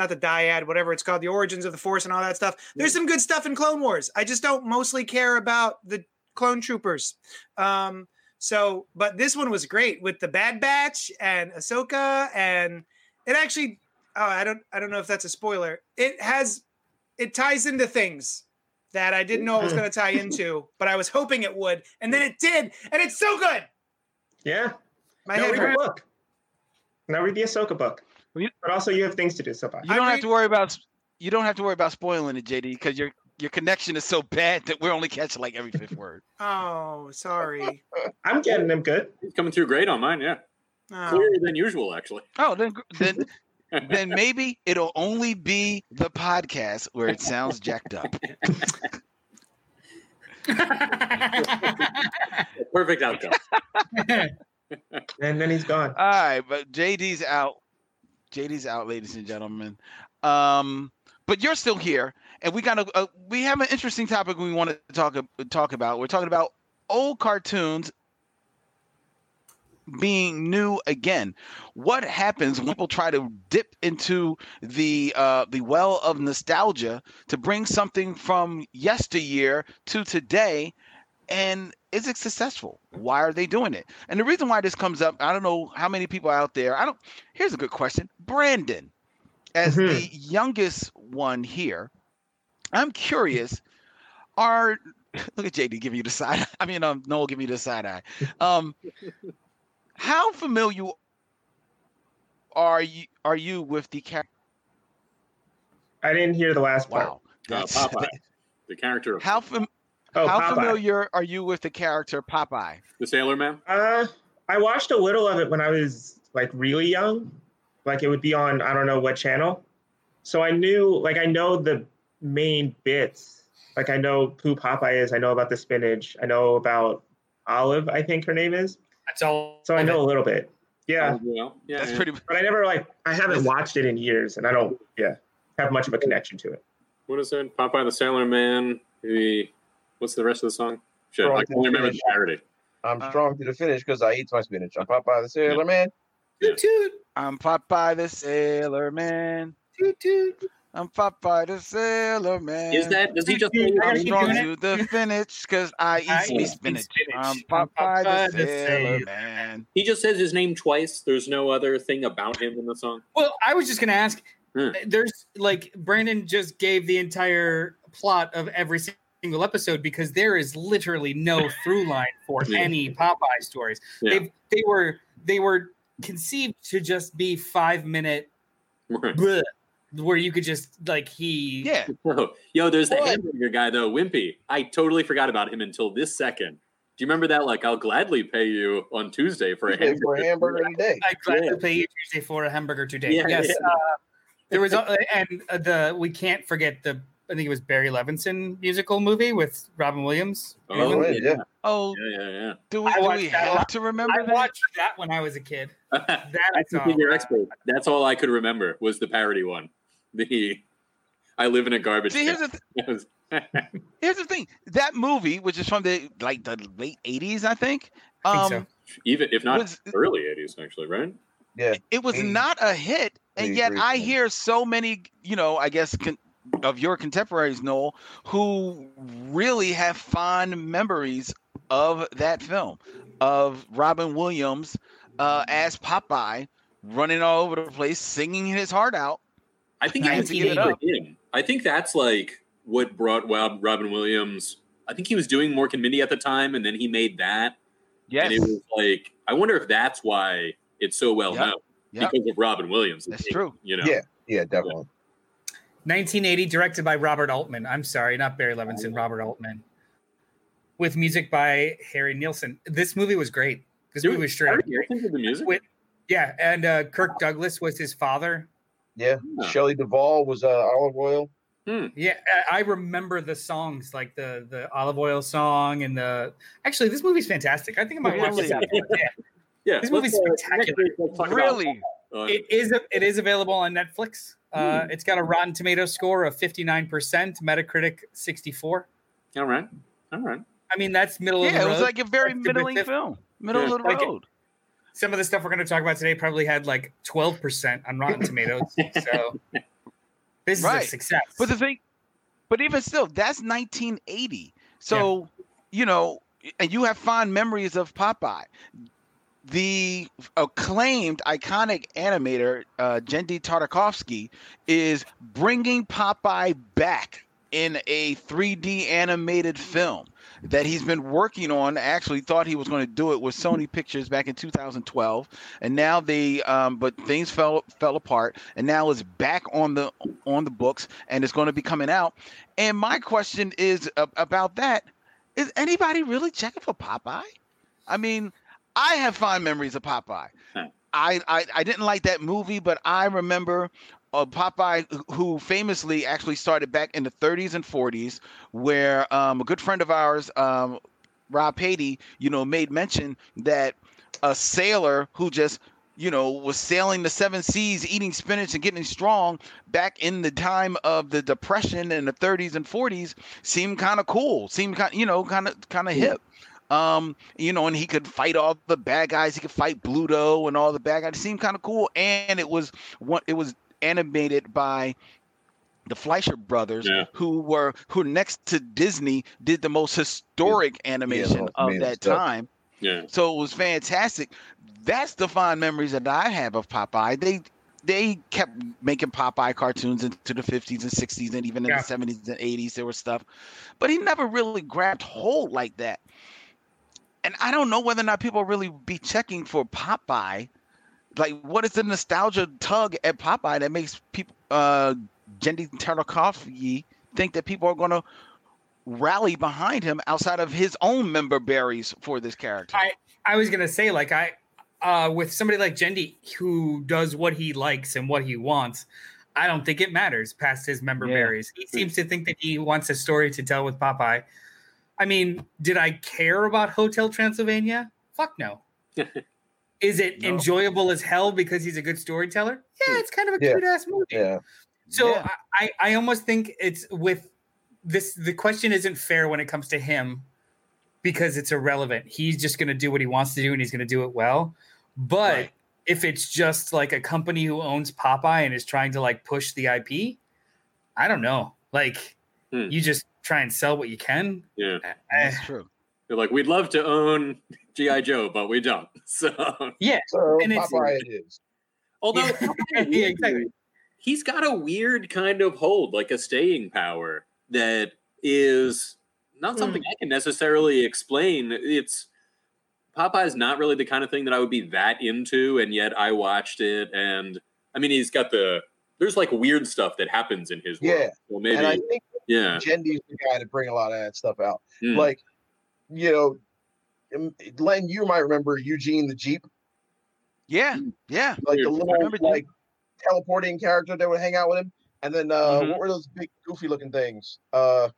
not the dyad, whatever it's called, the origins of the Force, and all that stuff. There's some good stuff in Clone Wars. I just don't mostly care about the clone troopers. Um, so, but this one was great with the Bad Batch and Ahsoka, and it actually. Oh, I don't. I don't know if that's a spoiler. It has. It ties into things that I didn't know it was going to tie [LAUGHS] into, but I was hoping it would, and then it did, and it's so good. Yeah. My no, head read the hurt. book. Now read the Ahsoka book. Well, you- But also, you have things to do so far. You don't I have read- to worry about. You don't have to worry about spoiling it, JD, because your your connection is so bad that we're only catching like every fifth word. [LAUGHS] Oh, sorry. [LAUGHS] I'm getting them good. It's coming through great on mine. Yeah, Oh. clearer than usual actually. Oh, then [LAUGHS] then then maybe it'll only be the podcast where it sounds jacked up. Perfect outcome. And then he's gone. All right, but JD's out. JD's out, ladies and gentlemen. Um, but you're still here, and we got a uh, we have an interesting topic we want to talk talk about. We're talking about old cartoons being new again. What happens when people try to dip into the uh, the well of nostalgia to bring something from yesteryear to today, and is it successful? Why are they doing it? And the reason why this comes up, I don't know how many people out there. I don't. Here's a good question, Brandon, as Mhm. the youngest one here, I'm curious. Are [LAUGHS] look at JD giving you the side. I mean, um, Noel giving you the side eye. Um, how familiar are you are you with the character? I didn't hear the last part. Wow, Uh, Popeye, [LAUGHS] the character of how fam- Oh, how Popeye. familiar are you with the character Popeye? the Sailor Man. Uh, I watched a little of it when I was like really young. Like it would be on I don't know what channel. So I knew like I know the main bits. Like I know who Popeye is. I know about the spinach. I know about Olive. I think her name is. That's all. So I know a little bit. Yeah, Oh, well, yeah, That's yeah. pretty. but I never like I haven't watched it in years, and I don't yeah have much of a connection to it. What is it? Popeye the Sailor Man. The what's the rest of the song? Shit, Strong I can only remember the parody. I'm Uh, strong to the finish because I eat my spinach. I'm Popeye the Sailor Man. Toot toot I'm Popeye the Sailor Man. toot toot. I'm Popeye the Sailor Man. Is that? Does he just? I gotta I'm strong to the finish because I eat I me spinach. spinach. I'm I'm Popeye, Popeye the the Sailor Sailor Man. He just says his name twice. There's no other thing about him in the song. Well, I was just gonna ask. Hmm. There's like Brandon just gave the entire plot of every single episode because there is literally no [LAUGHS] through line for Yeah. any Popeye stories. Yeah. They they were they were conceived to just be five minute Right. bleh, where you could just like he Yeah, [LAUGHS] yo, there's the What? hamburger guy though, Wimpy. I totally forgot about him until this second. Do you remember that? Like, I'll gladly pay you on Tuesday for a Pay for hamburger. a hamburger today. I gladly Yeah. pay you Tuesday for a hamburger today. Yeah, yes, yeah. Uh, there was a, and uh, the we can't forget the I think it was Barry Levinson musical movie with Robin Williams. Oh, yeah. yeah, Oh, yeah, yeah. do we, do we have one. to remember I that? watched that when I was a kid. yeah. [LAUGHS] That I I saw. think you're expert. That's all I could remember was the parody one. The I live in a garbage. See, here's can. the th- here's the thing. That movie, which is from the like the late '80s, I think. I Um, think Even if not Was- early '80s, actually, right? Yeah. it was 80s. not a hit, and yet I hear so many, you know, I guess con- of your contemporaries, Noel, who really have fond memories of that film, of Robin Williams uh, as Popeye running all over the place, singing his heart out. I think it was 1980. for him. I think that's like what brought Robin Williams. I think he was doing Mork and Mindy at the time, and then he made that. And it was like, I wonder if that's why it's so well Yep. known Yep. because of Robin Williams. That's true. You know, Yeah. Yeah, definitely. 1980, directed by Robert Altman. I'm sorry, not Barry Levinson, Robert Altman. With music by Harry Nilsson. This movie was great. This Dude, movie was straight Harry great. Nilsson did the music. With- Yeah, and uh, Kirk Douglas was his father. Yeah. Huh. Shelley Duvall was uh, olive oil. Yeah, I I remember the songs, like the the olive oil song and the. Actually, this movie's fantastic. I think I might watch this. Really? after. Yeah, Yeah, This movie's uh, spectacular. week, let's talk about, Really? it is. It is available on Netflix. Uh, Hmm. It's got a Rotten Tomato score of 59 percent, Metacritic 64. all right, all right. I mean, that's middle of the room. Yeah, it was like a very That's middling bit- film, middle Yeah. of the Like it- road. Some of the stuff we're going to talk about today probably had like 12 percent on Rotten Tomatoes. [LAUGHS] so this is Right. a success. But the thing, but even still, that's 1980. So, you know, and you have fond memories of Popeye. The acclaimed, iconic animator, uh, Tartakovsky, is bringing Popeye back in a 3D animated film that he's been working on. Actually, thought he was going to do it with Sony Pictures back in 2012, and now they, um, but things fell fell apart, and now it's back on the on the books, and it's going to be coming out. And my question is about that: Is anybody really checking for Popeye? I mean, I have fond memories of Popeye. Huh. I, I I didn't like that movie, but I remember uh, Popeye, who famously actually started back in the 30s and 40s, where um, a good friend of ours, um, Rob Patey, you know, made mention that a sailor who just you know, was sailing the seven seas, eating spinach and getting strong back in the time of the depression in the 30s and 40s seemed kind of cool, seemed kind, you know, kind of kind of hip. Um, you know, and he could fight all the bad guys. He could fight Bluto and all the bad guys. It seemed kind of cool, and it was what it was animated by the Fleischer brothers, Yeah. who were who next to Disney did the most historic animation of that stuff. time. Yeah. So it was fantastic. That's the fond memories that I have of Popeye. They they kept making Popeye cartoons into the 50s and 60s and even in Yeah. the 70s and 80s there was stuff. But he never really grabbed hold like that. And I don't know whether or not people really be checking for Popeye. Like what is the nostalgia tug at Popeye that makes people uh Genndy Tartakovsky think that people are going to rally behind him outside of his own member berries for this character? I I was gonna say like I uh with somebody like Genndy who does what he likes and what he wants, I don't think it matters past his member Yeah. berries. He seems to think that he wants a story to tell with Popeye. I mean, did I care about Hotel Transylvania? Fuck no. [LAUGHS] Is it No. enjoyable as hell because he's a good storyteller? Yeah, it's kind of a Yeah. cute ass movie. Yeah. So Yeah. I, I almost think it's with this the question isn't fair when it comes to him because it's irrelevant. He's just gonna do what he wants to do and he's gonna do it well. But Right. if it's just like a company who owns Popeye and is trying to like push the IP, I don't know. Like Hmm. you just try and sell what you can. Yeah. That's true. They're like, we'd love to own GI Joe, but we don't. [LAUGHS] So, yeah. So And it's- Popeye it is. although Yeah, [LAUGHS] yeah, exactly. he's got a weird kind of hold, like a staying power that is not hmm. something I can necessarily explain. It's Popeye's not really the kind of thing that I would be that into, and yet I watched it, and I mean, he's got the there's like weird stuff that happens in his world. Yeah. Maybe, And I think yeah, Genndy's the guy to bring a lot of that stuff out. Mm. Like, you know, um, Len, you might remember Eugene the Jeep, Yeah, yeah. like the little remember Jeep. like teleporting character that would hang out with him. And then uh Mhm. what were those big goofy looking things? Uh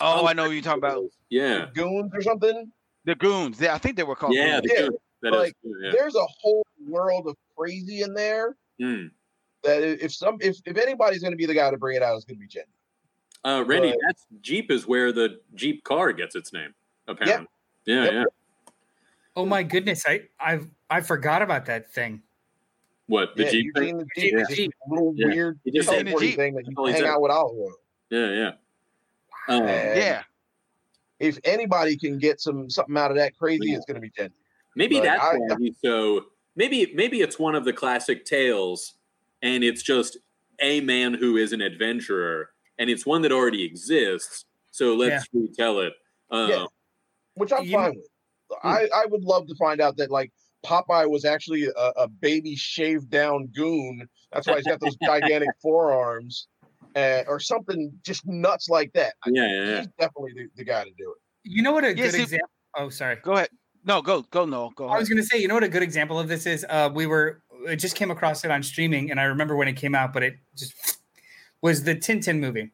Oh, I know what you're talking about. yeah, goons or something? The goons. Yeah, I think they were called. yeah, goons. the Yeah, good- that is like, good, yeah. There's a whole world of crazy in there Mm. That if some if, if anybody's gonna be the guy to bring it out, it's gonna be Genndy. Uh, Randy, But- that's Jeep is where the Jeep car gets its name. Apparently, yeah, Yep. yeah. Oh my goodness, I I've I forgot about that thing. What the yeah, Jeep? thing? The Jeep, Jeep is the Jeep. a little Yeah. weird He just the Jeep. thing that you can hang out with olive oil. Yeah, yeah. Um, Yeah. If anybody can get some something out of that crazy, Yeah. it's gonna be Genndy. Maybe But that's I- why he's so. Maybe maybe it's one of the classic tales, and it's just a man who is an adventurer, and it's one that already exists. So let's retell it. Uh, Yeah. which I'm You- fine with. I, I would love to find out that like Popeye was actually a, a baby shaved down goon. That's why he's got those gigantic [LAUGHS] forearms, uh, or something just nuts like that. I- Yeah, yeah, yeah. He's definitely the, the guy to do it. You know what a Yeah, good see- example oh sorry. Go ahead. No, go, go, no, go I ahead. was going to say, you know what a good example of this is? Uh, we were, it just came across it on streaming, and I remember when it came out, but it just was the Tintin movie.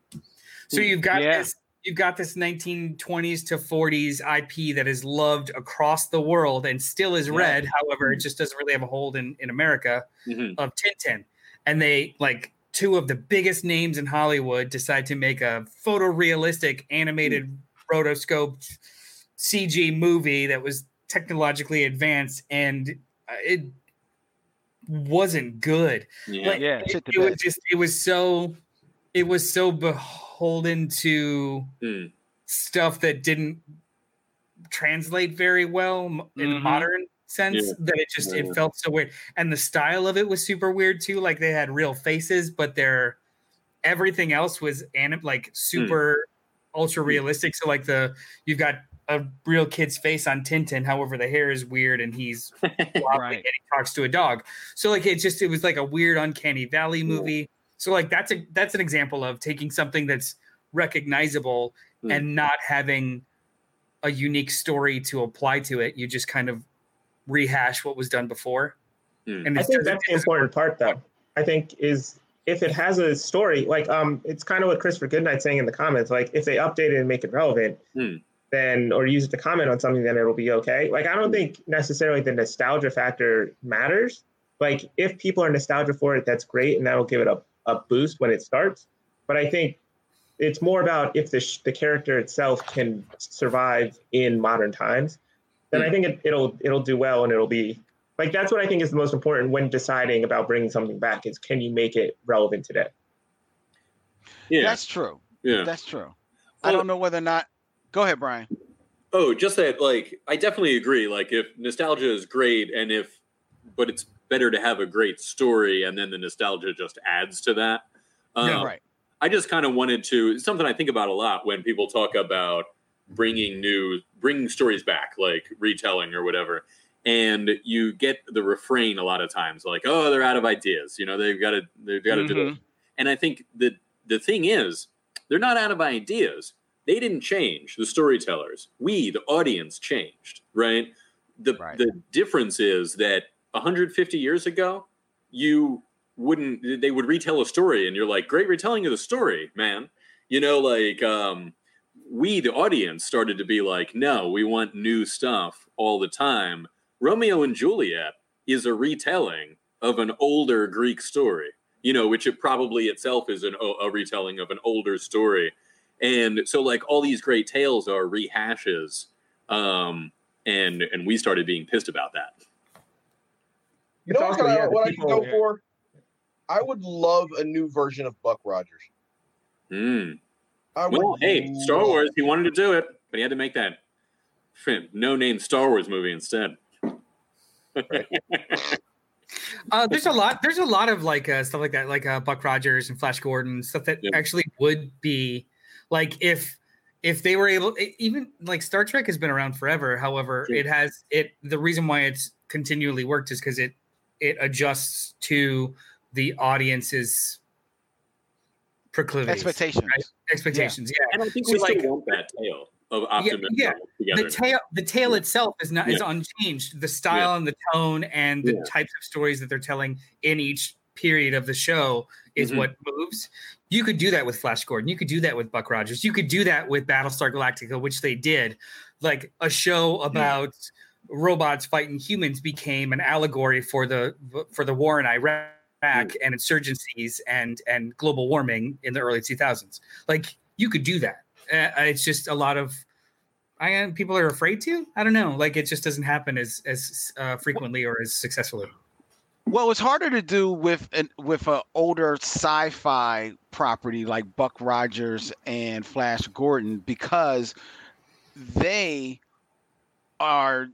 So you've got Yeah. this, you've got this 1920s to 40s IP that is loved across the world and still is Yeah. read. However, it just doesn't really have a hold in in America Mhm. of Tintin. And they like two of the biggest names in Hollywood decide to make a photorealistic animated rotoscope CG movie that was technologically advanced and uh, it wasn't good. yeah. Like, Yeah, it, it was just it was so it was so beholden to Mm. stuff that didn't translate very well in a Mhm. modern sense Yeah. that it just Yeah. it felt so weird and the style of it was super weird too like they had real faces but their everything else was anim- like super ultra realistic so like the you've got a real kid's face on Tintin however the hair is weird and he's [LAUGHS] right. and he talks to a dog so like it just it was like a weird uncanny valley Yeah. movie so like that's a that's an example of taking something that's recognizable Hmm. and not having a unique story to apply to it you just kind of rehash what was done before Hmm. and I think that's the important part, though. I think is if it has a story, like um, it's kind of what Christopher Goodnight saying in the comments. Like if they update it and make it relevant, Hmm. Then or use it to comment on something, then it'll be okay. Like I don't think necessarily the nostalgia factor matters. Like if people are nostalgia for it, that's great, and that'll give it a, a boost when it starts. But I think it's more about if the sh- the character itself can survive in modern times, then I hmm. think it, it'll it'll do well and it'll be like that's what I think is the most important when deciding about bringing something back is can you make it relevant today? Yeah, That's true. yeah. That's true. I don't know whether or not. Go ahead, Brian. Oh, just that, like, I definitely agree. Like, if nostalgia is great, and if, but it's better to have a great story, and then the nostalgia just adds to that. Um, Yeah, right. I just kind of wanted to something I think about a lot when people talk about bringing new, bringing stories back, like retelling or whatever. And you get the refrain a lot of times, like, "Oh, they're out of ideas." You know, they've got to, they've got to do it. And I think that the thing is, they're not out of ideas. They didn't change. The storytellers, we, the audience, changed. Right. The Right. the difference is that 150 years ago, you wouldn't. They would retell a story, and you're like, "Great retelling of the story, man." You know, like um, we, the audience, started to be like, "No, we want new stuff all the time." Romeo and Juliet is a retelling of an older Greek story you know, which it probably itself is an, a retelling of an older story. And so, like, all these great tales are rehashes. Um, and and we started being pissed about that. You know It's what, also, I, yeah, the what I could people- go for? I would love a new version of Buck Rogers. Mm. I would Well, hey, Star Wars, he wanted to do it, but he had to make that no name Star Wars movie instead. [LAUGHS] Uh, there's a lot. There's a lot of like uh, stuff like that, like uh, Buck Rogers and Flash Gordon stuff that Yeah. actually would be like if if they were able. Even like Star Trek has been around forever. However, Sure. it has it. The reason why it's continually worked is because it it adjusts to the audience's proclivities, Expectations. right? expectations. Yeah. and I think So, we like- still want that tale of optimism yeah. together. the tale the tale itself is not is unchanged the style and the tone and the Yeah. types of stories that they're telling in each period of the show is Mhm. what moves you could do that with flash gordon. You could do that with buck rogers. You could do that with battlestar galactica which they did. Like a show about robots fighting humans became an allegory for the for the war in iraq and insurgencies and and global warming in the early 2000s like you could do that. Uh, it's just a lot of I am people are afraid to. I don't know. Like it just doesn't happen as as uh, frequently or as successfully. Well, it's harder to do with an with a older sci-fi property like Buck Rogers and Flash Gordon because they are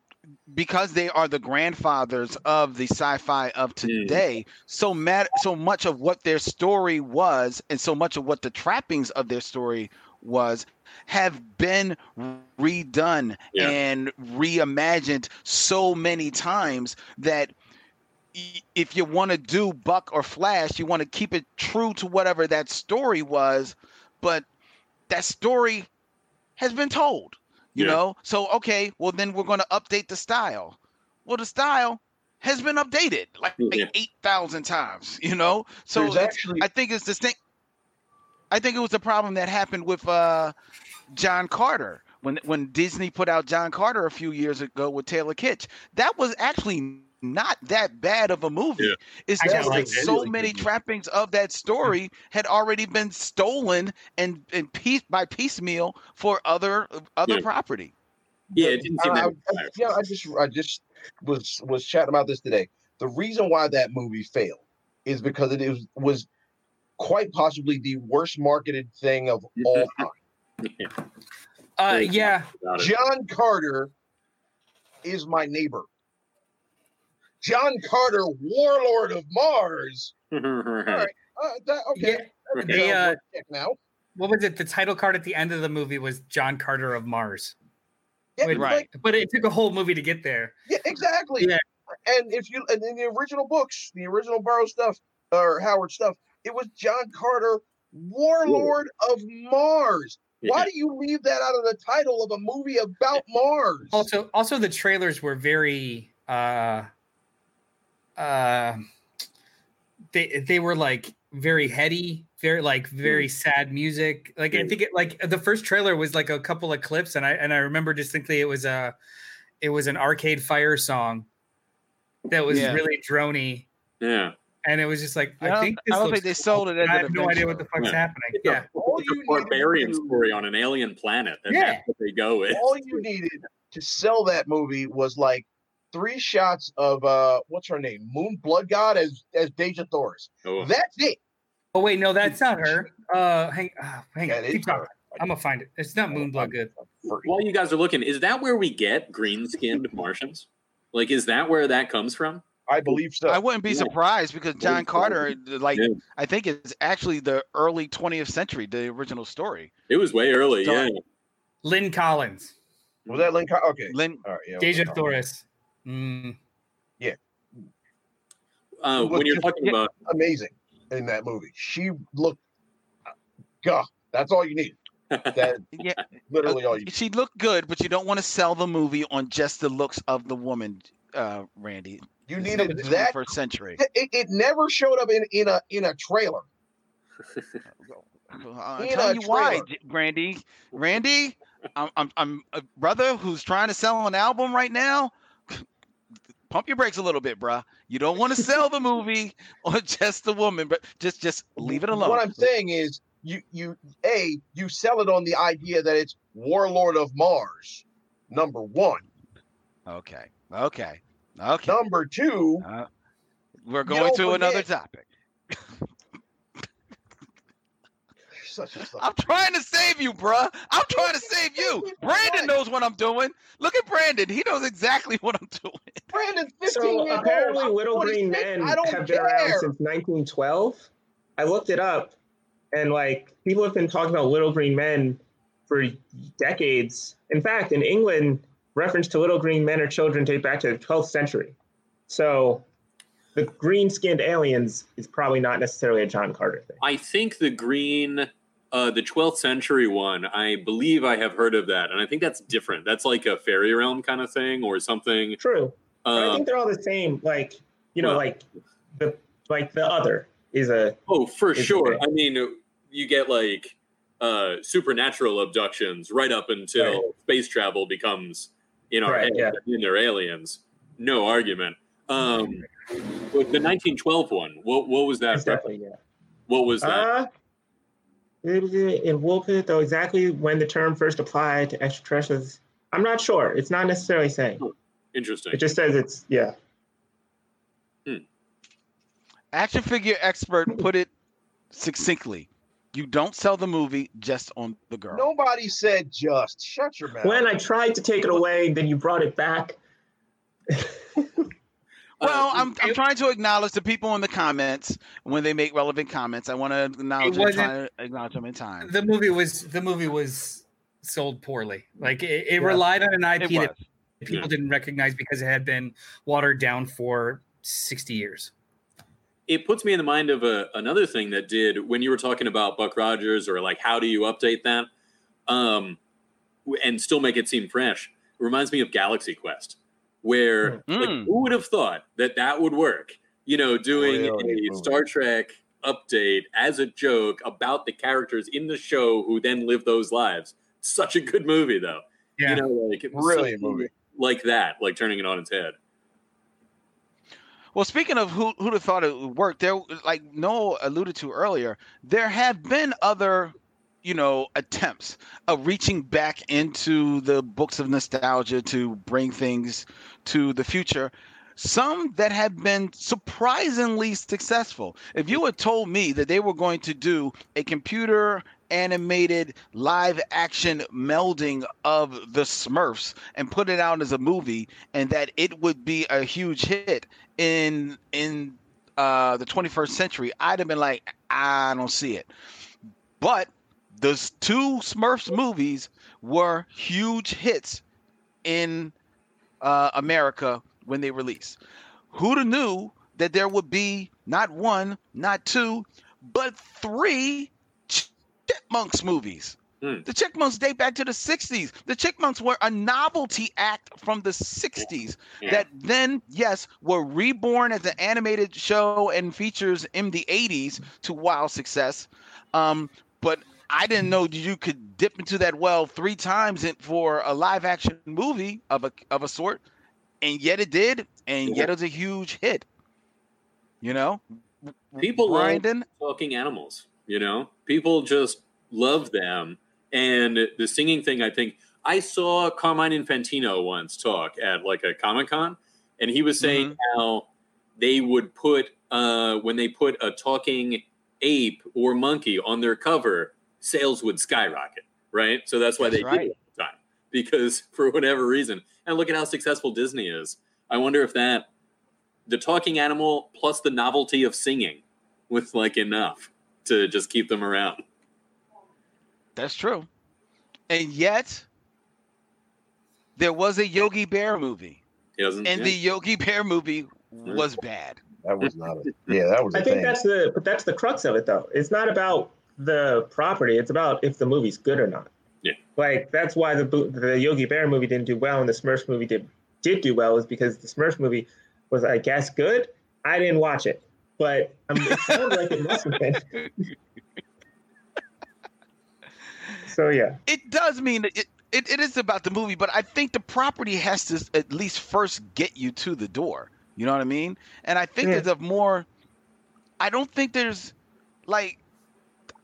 because they are the grandfathers of the sci-fi of today. So mad, so much of what their story was, and so much of what the trappings of their story was, have been redone Yeah. and reimagined so many times that if you want to do Buck or Flash, you want to keep it true to whatever that story was, but that story has been told, you Yeah. know? So, okay, well, then we're going to update the style. Well, the style has been updated like, like Yeah. 8,000 times, [LAUGHS] you know? So, actually I think it's the same. I think it was a problem that happened with uh, John Carter when when Disney put out John Carter a few years ago with Taylor Kitsch. That was actually not that bad of a movie. Yeah. It's I just kinda that so Really many movie. trappings of that story had already been stolen and and piece by piecemeal for other other Yeah. property. yeah, it didn't seem I, that. I- yeah, I just I just was was chatting about this today. The reason why that movie failed is because it was was quite possibly the worst marketed thing of [LAUGHS] all time. Uh, yeah. John Carter is my neighbor. John Carter, warlord of Mars. All [LAUGHS] right, uh, that, okay. Yeah, they, uh, now. what was it? The title card at the end of the movie was John Carter of Mars, Yeah, wait, right. like, but it took a whole movie to get there. yeah, exactly. Yeah. And if you and in the original books, the original Burroughs stuff or Howard stuff, it was John Carter, warlord of Mars. Why do you leave that out of the title of a movie about Mars? Also, also the trailers were very uh uh they they were like very heady, very like very sad music. Like I Mm. think it like the first trailer was like a couple of clips, and I and I remember distinctly it was a it was an Arcade Fire song that was Yeah. really drony, Yeah. and it was just like I I, don't- think I don't think they cool, sold it I have no idea what the fuck's Yeah. happening. It's Yeah, a, All it's you needed barbarian to- story on an alien planet. And Yeah. that's what they go with. all you needed to sell that movie was like three shots of uh what's her name Moon Bloodgood as as Dejah Thoris Oh, that's it Oh wait, no, that's not her. Uh, hang, uh, hang That on, keep talking. her. I'm gonna find it. It's not Moon Bloodgood. While you guys are looking, is that where we get green skinned Martians? Like, is that where that comes from? i believe so I wouldn't be Yeah. surprised because John Carter, like Yeah. I think, it's actually the early 20th century, the original story. It was way early. So- Yeah. Lynn Collins, was that link okay Lynn, all right yeah Dejah. Thoris. Mm, Yeah. Uh, when you're talking about, amazing in that movie she looked god that's all you need that [LAUGHS] yeah, literally all you she looked good, but you don't want to sell the movie on just the looks of the woman, uh, Randy. you It's needed the that 21st century. it, it never showed up in in a in a trailer I'm In telling a you why, trailer. J- Randy. Randy, I'm, I'm, I'm a brother who's trying to sell an album right now. Pump your brakes a little bit, bruh. You don't want to sell the movie [LAUGHS] on just the woman, but just, just leave it alone. What I'm saying is, you you a you sell it on the idea that it's Warlord of Mars. Number one. Okay, okay, okay. Number two, Uh, we're going to another topic. [LAUGHS] such a I'm trying to save you, bruh. I'm trying to save you. Brandon knows what I'm doing. Look at Brandon. He knows exactly [LAUGHS] what I'm doing. Brandon, 15 So years apparently, old. Little Green Men I don't have been around since 1912. I looked it up, and like people have been talking about Little Green Men for decades. In fact, in England, reference to Little Green Men or children date back to the 12th century. So the green-skinned aliens is probably not necessarily a John Carter thing. I think the green, uh, the 12th century one, I believe I have heard of that. And I think that's different. That's like a fairy realm kind of thing or something. True, but I Um, think they're all the same. Like you know, well- like the like the other is a Oh, for sure. I mean, you get like uh, supernatural abductions right up until Right. space travel becomes in our Right, heads yeah. and they're aliens. No argument. Um, the 1912 one, what, what was that? definitely yeah. What was that? Uh, in Woolpit, though, exactly when the term first applied to extraterrestrials, I'm not sure. It's not necessarily saying. Oh, interesting. It just says it's yeah. Hmm. Action figure expert put it succinctly. You don't sell the movie just on the girl. Nobody said just. Shut your mouth. When I tried to take it away, then you brought it back. [LAUGHS] Well, Uh, I'm, I'm trying to acknowledge the people in the comments when they make relevant comments. I want to acknowledge It them, try wasn't- acknowledge them in time. the movie was the movie was sold poorly. Like it, it Yeah. relied on an IP that was. people didn't recognize because it had been watered down for 60 years. it puts me in the mind of a, another thing that did when you were talking about Buck Rogers or like how do you update that um, and still make it seem fresh. It reminds me of Galaxy Quest, where like, Mm. who would have thought that that would work? You know, doing Really a movie. Star Trek update as a joke about the characters in the show who then live those lives. Such a good movie, though. Yeah. You know, like Brilliant something movie. like that, like turning it on its head. Well, speaking of who who'd have thought it would work, there, like Noel alluded to earlier, there have been other, you know, attempts of reaching back into the books of nostalgia to bring things to the future. Some that have been surprisingly successful. If you had told me that they were going to do a computer animated live action melding of the Smurfs and put it out as a movie and that it would be a huge hit in in uh the 21st century I'd have been like I don't see it. But those two Smurfs movies were huge hits in uh America when they released. Who'd have knew that there would be not one, not two, but three Chipmunks movies Hmm. The Chipmunks date back to the 60s. The Chipmunks were a novelty act from the 60s Yeah. that then, yes, were reborn as an animated show and features in the 80s to wild success. Um, but I didn't know you could dip into that well three times in, for a live action movie of a of a sort, and yet it did, and yet it was a huge hit. You know, People love Brandon, talking animals. You know, people just love them. And the singing thing, I think I saw Carmine Infantino once talk at like a Comic Con, and he was saying how they would put uh, when they put a talking ape or monkey on their cover, sales would skyrocket. Right, so that's why That's they right. did it all the time [LAUGHS] because for whatever reason. And look at how successful Disney is. I wonder if that the talking animal plus the novelty of singing was like enough to just keep them around. That's true. And yet, there was a Yogi Bear movie, doesn't. and yeah. the Yogi Bear movie was bad. That was not a yeah. That was a I think thing. that's the but that's the crux of it though. It's not about the property. It's about if the movie's good or not. Yeah. Like that's why the the Yogi Bear movie didn't do well and the Smurfs movie did did do well is because the Smurfs movie was I guess good. I didn't watch it, but um, it sounds like it must have been. [LAUGHS] So yeah, It does mean that it, it, it is about the movie, but I think the property has to at least first get you to the door. You know what I mean? And I think Yeah. there's a more. I don't think there's like.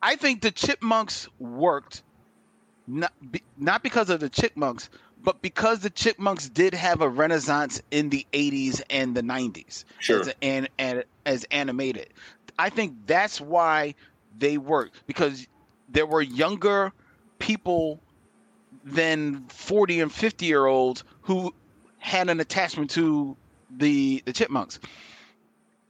I think the Chipmunks worked, not be, not because of the Chipmunks, but because the Chipmunks did have a renaissance in the 80s and the 90s Sure. as, and, and as animated. I think that's why they worked because there were younger people than 40 and 50 year olds who had an attachment to the the chipmunks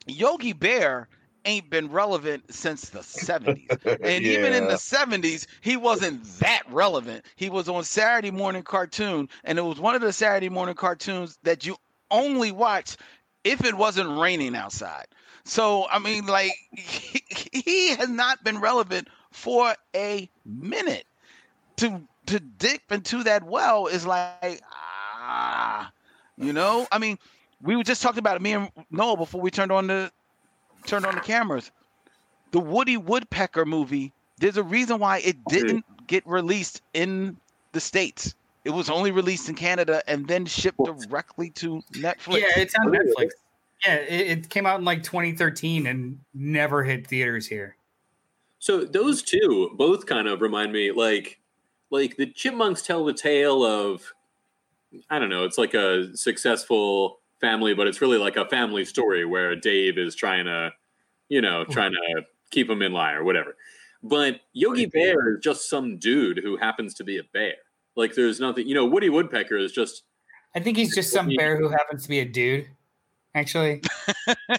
yogi bear ain't been relevant since the 70s [LAUGHS] and even in the 70s he wasn't that relevant. He was on saturday morning cartoon and it was one of the saturday morning cartoons that you only watch if it wasn't raining outside. So i mean like he, [LAUGHS] he has not been relevant for a minute. To to dip into that well is like ah you know? I mean we were just talking about it me and noah before we turned on the turned on the cameras. The woody woodpecker movie there's a reason why it oh, didn't get released in the states. It was only released in canada and then shipped directly to netflix. Yeah, it's on oh, Netflix. Yeah, it, it came out in like 2013 and never hit theaters here. So those two both kind of remind me like like the chipmunks tell the tale of I don't know, it's like a successful family, but it's really like a family story where Dave is trying to, you know, oh. trying to keep him in line or whatever. But Yogi Bear is just some dude who happens to be a bear. Like there's nothing, you know, Woody Woodpecker is just I think he's just some bear who happens to be a dude. Actually, [LAUGHS]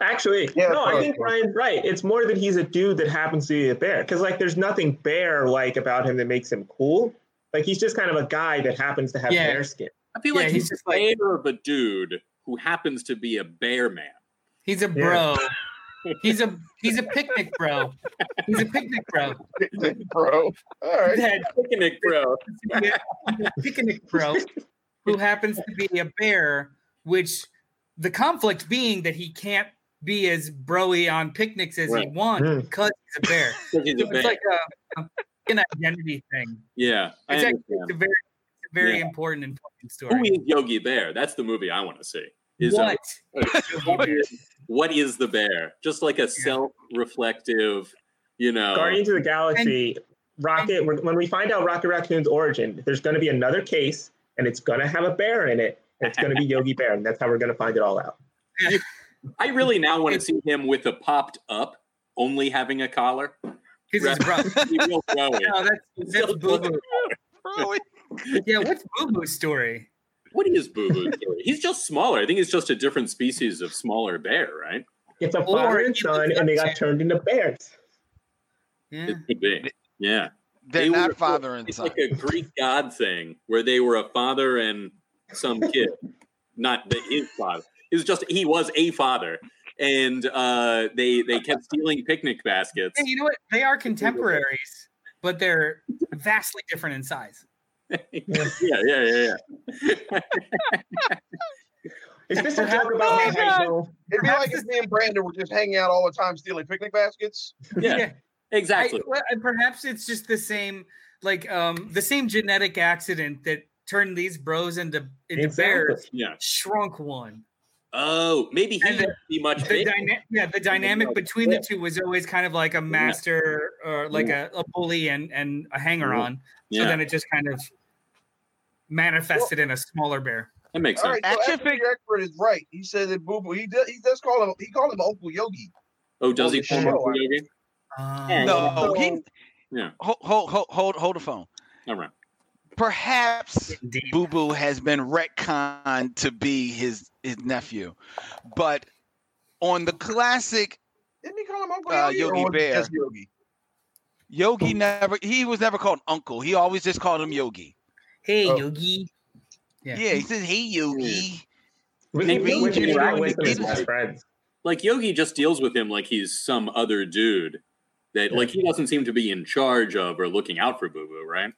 actually, Yeah, no, I think Ryan's right. It's more that he's a dude that happens to be a bear because like there's nothing bear like about him that makes him cool. Like he's just kind of a guy that happens to have Yeah. bear skin. I feel Yeah, like he's he's, just a like- bear of a dude who happens to be a bear man. he's a bro. [LAUGHS] He's a he's a picnic bro. He's a picnic bro. bro. All right. That Picnic bro. [LAUGHS] picnic bro who happens to be a bear, which the conflict being that he can't be as broy on picnics as he wants Mm. because he's a bear. [LAUGHS] He's So a it's like a, a- an identity thing. yeah. I actually, understand. a very, it's a very Yeah. important and important story. Who is Yogi Bear? That's the movie I want to see. Is uh, what? what is what is the bear? Just like a self-reflective, you know. Guardians of the Galaxy, Rocket. When when we find out Rocket Raccoon's origin, there's going to be another case, and it's going to have a bear in it. And it's going to be Yogi Bear, and that's how we're going to find it all out. I really now want to see him with a popped up, only having a collar. Because he's bro. Be real throwy. No, that's that's Boo Boo. Really? Yeah, what's Boo Boo's story? What is Boo Boo? He's just smaller. I think he's just a different species of smaller bear, right? It's a Or father and son, and they got turned into bears. Yeah. It could be. Yeah. they're They not were- father and It's son like a Greek god thing where they were a father and some kid, not the, his father. It was just he was a father, and uh, they they kept stealing picnic baskets. Hey, you know what? They are contemporaries, but they're vastly different in size. [LAUGHS] yeah, yeah, yeah, yeah. Is this a joke about my high? It'd be like if me and Brandon were just hanging out all the time stealing picnic baskets. [LAUGHS] Yeah, exactly. I, well, and perhaps it's just the same, like um, the same genetic accident that turned these bros into into Exactly. bears. yeah. Shrunk one. Oh, maybe he And the- would be much The bigger. dyna- yeah, the dynamic between the two was always kind of like a master or like a, a bully and and a hanger on. So then it just kind of manifested in a smaller bear. that makes sense. right, so Action actually, fig- your expert is right. He said that Boo Boo. He does. He does call him. He called him Uncle Yogi. Oh, does he? call him show, Uncle I- Yogi? Um, No, he Yeah. hold hold hold hold, hold the phone. All right. Perhaps Boo Boo has been retconned to be his his nephew, but on the classic Didn't he call him Uncle Uh, Yogi? or Yogi Bear. Yogi. Yogi never he was never called uncle. He always just called him Yogi. Hey, Oh. Yogi. Yeah, Yeah. he says, "Hey Yogi." Was They he you know, with him as it- best friends? Like Yogi just deals with him like he's some other dude that like he doesn't seem to be in charge of or looking out for Boo Boo, right?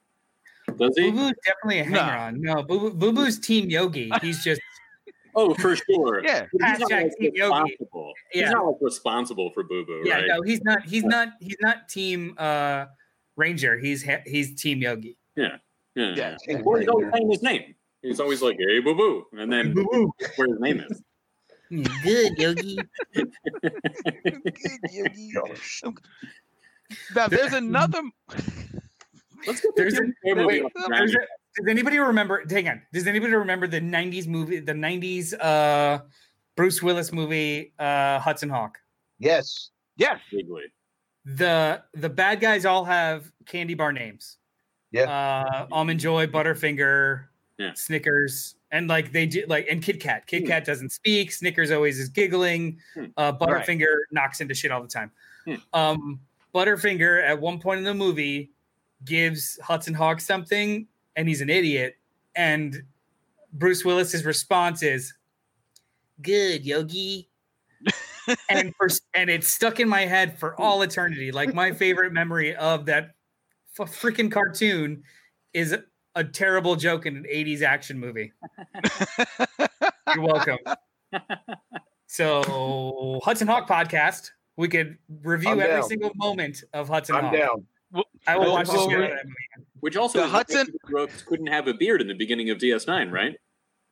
Does Boo he? Boo's definitely a No. hanger on. No, Boo Boo Boo's Team Yogi. [LAUGHS] He's just Oh, for sure. Yeah. He's not like Team Yogi. responsible. Yeah. He's not like responsible for Boo Boo, yeah. right? No, he's not. He's not. He's not Team uh, Ranger. He's ha- he's Team Yogi. Yeah. Yeah. Well, he's always saying his name. He's always like, "Hey, Boo Boo," and then Boo Boo, where his name is. Good Yogi. [LAUGHS] Good Yogi. Now there's another. [LAUGHS] Let's get There's the a- Jim movie wait, There's a- does anybody remember? Hang on. Does anybody remember the '90s movie? The '90s uh, Bruce Willis movie, uh, Hudson Hawk. Yes. Yes. Bigly. the the bad guys all have candy bar names. Yeah. Uh Almond Joy, Butterfinger, Yeah. Snickers, and like they do like and Kit Kat. Kit Kat doesn't speak. Snickers always is giggling. Hmm. Uh Butterfinger knocks into shit all the time. Hmm. Um Butterfinger at one point in the movie gives Hudson Hawk something and he's an idiot. And Bruce Willis's response is good, Yogi [LAUGHS] and for and it's stuck in my head for all eternity. Like my favorite memory of that f- freaking cartoon is a terrible joke in an 80s action movie. [LAUGHS] You're welcome. So Hudson Hawk podcast, we could review every single moment of Hudson I'm Hawk. down. I will watch the well, shit out we- of that movie. Which also The Hudson- Brooks couldn't have a beard in the beginning of DS9, right?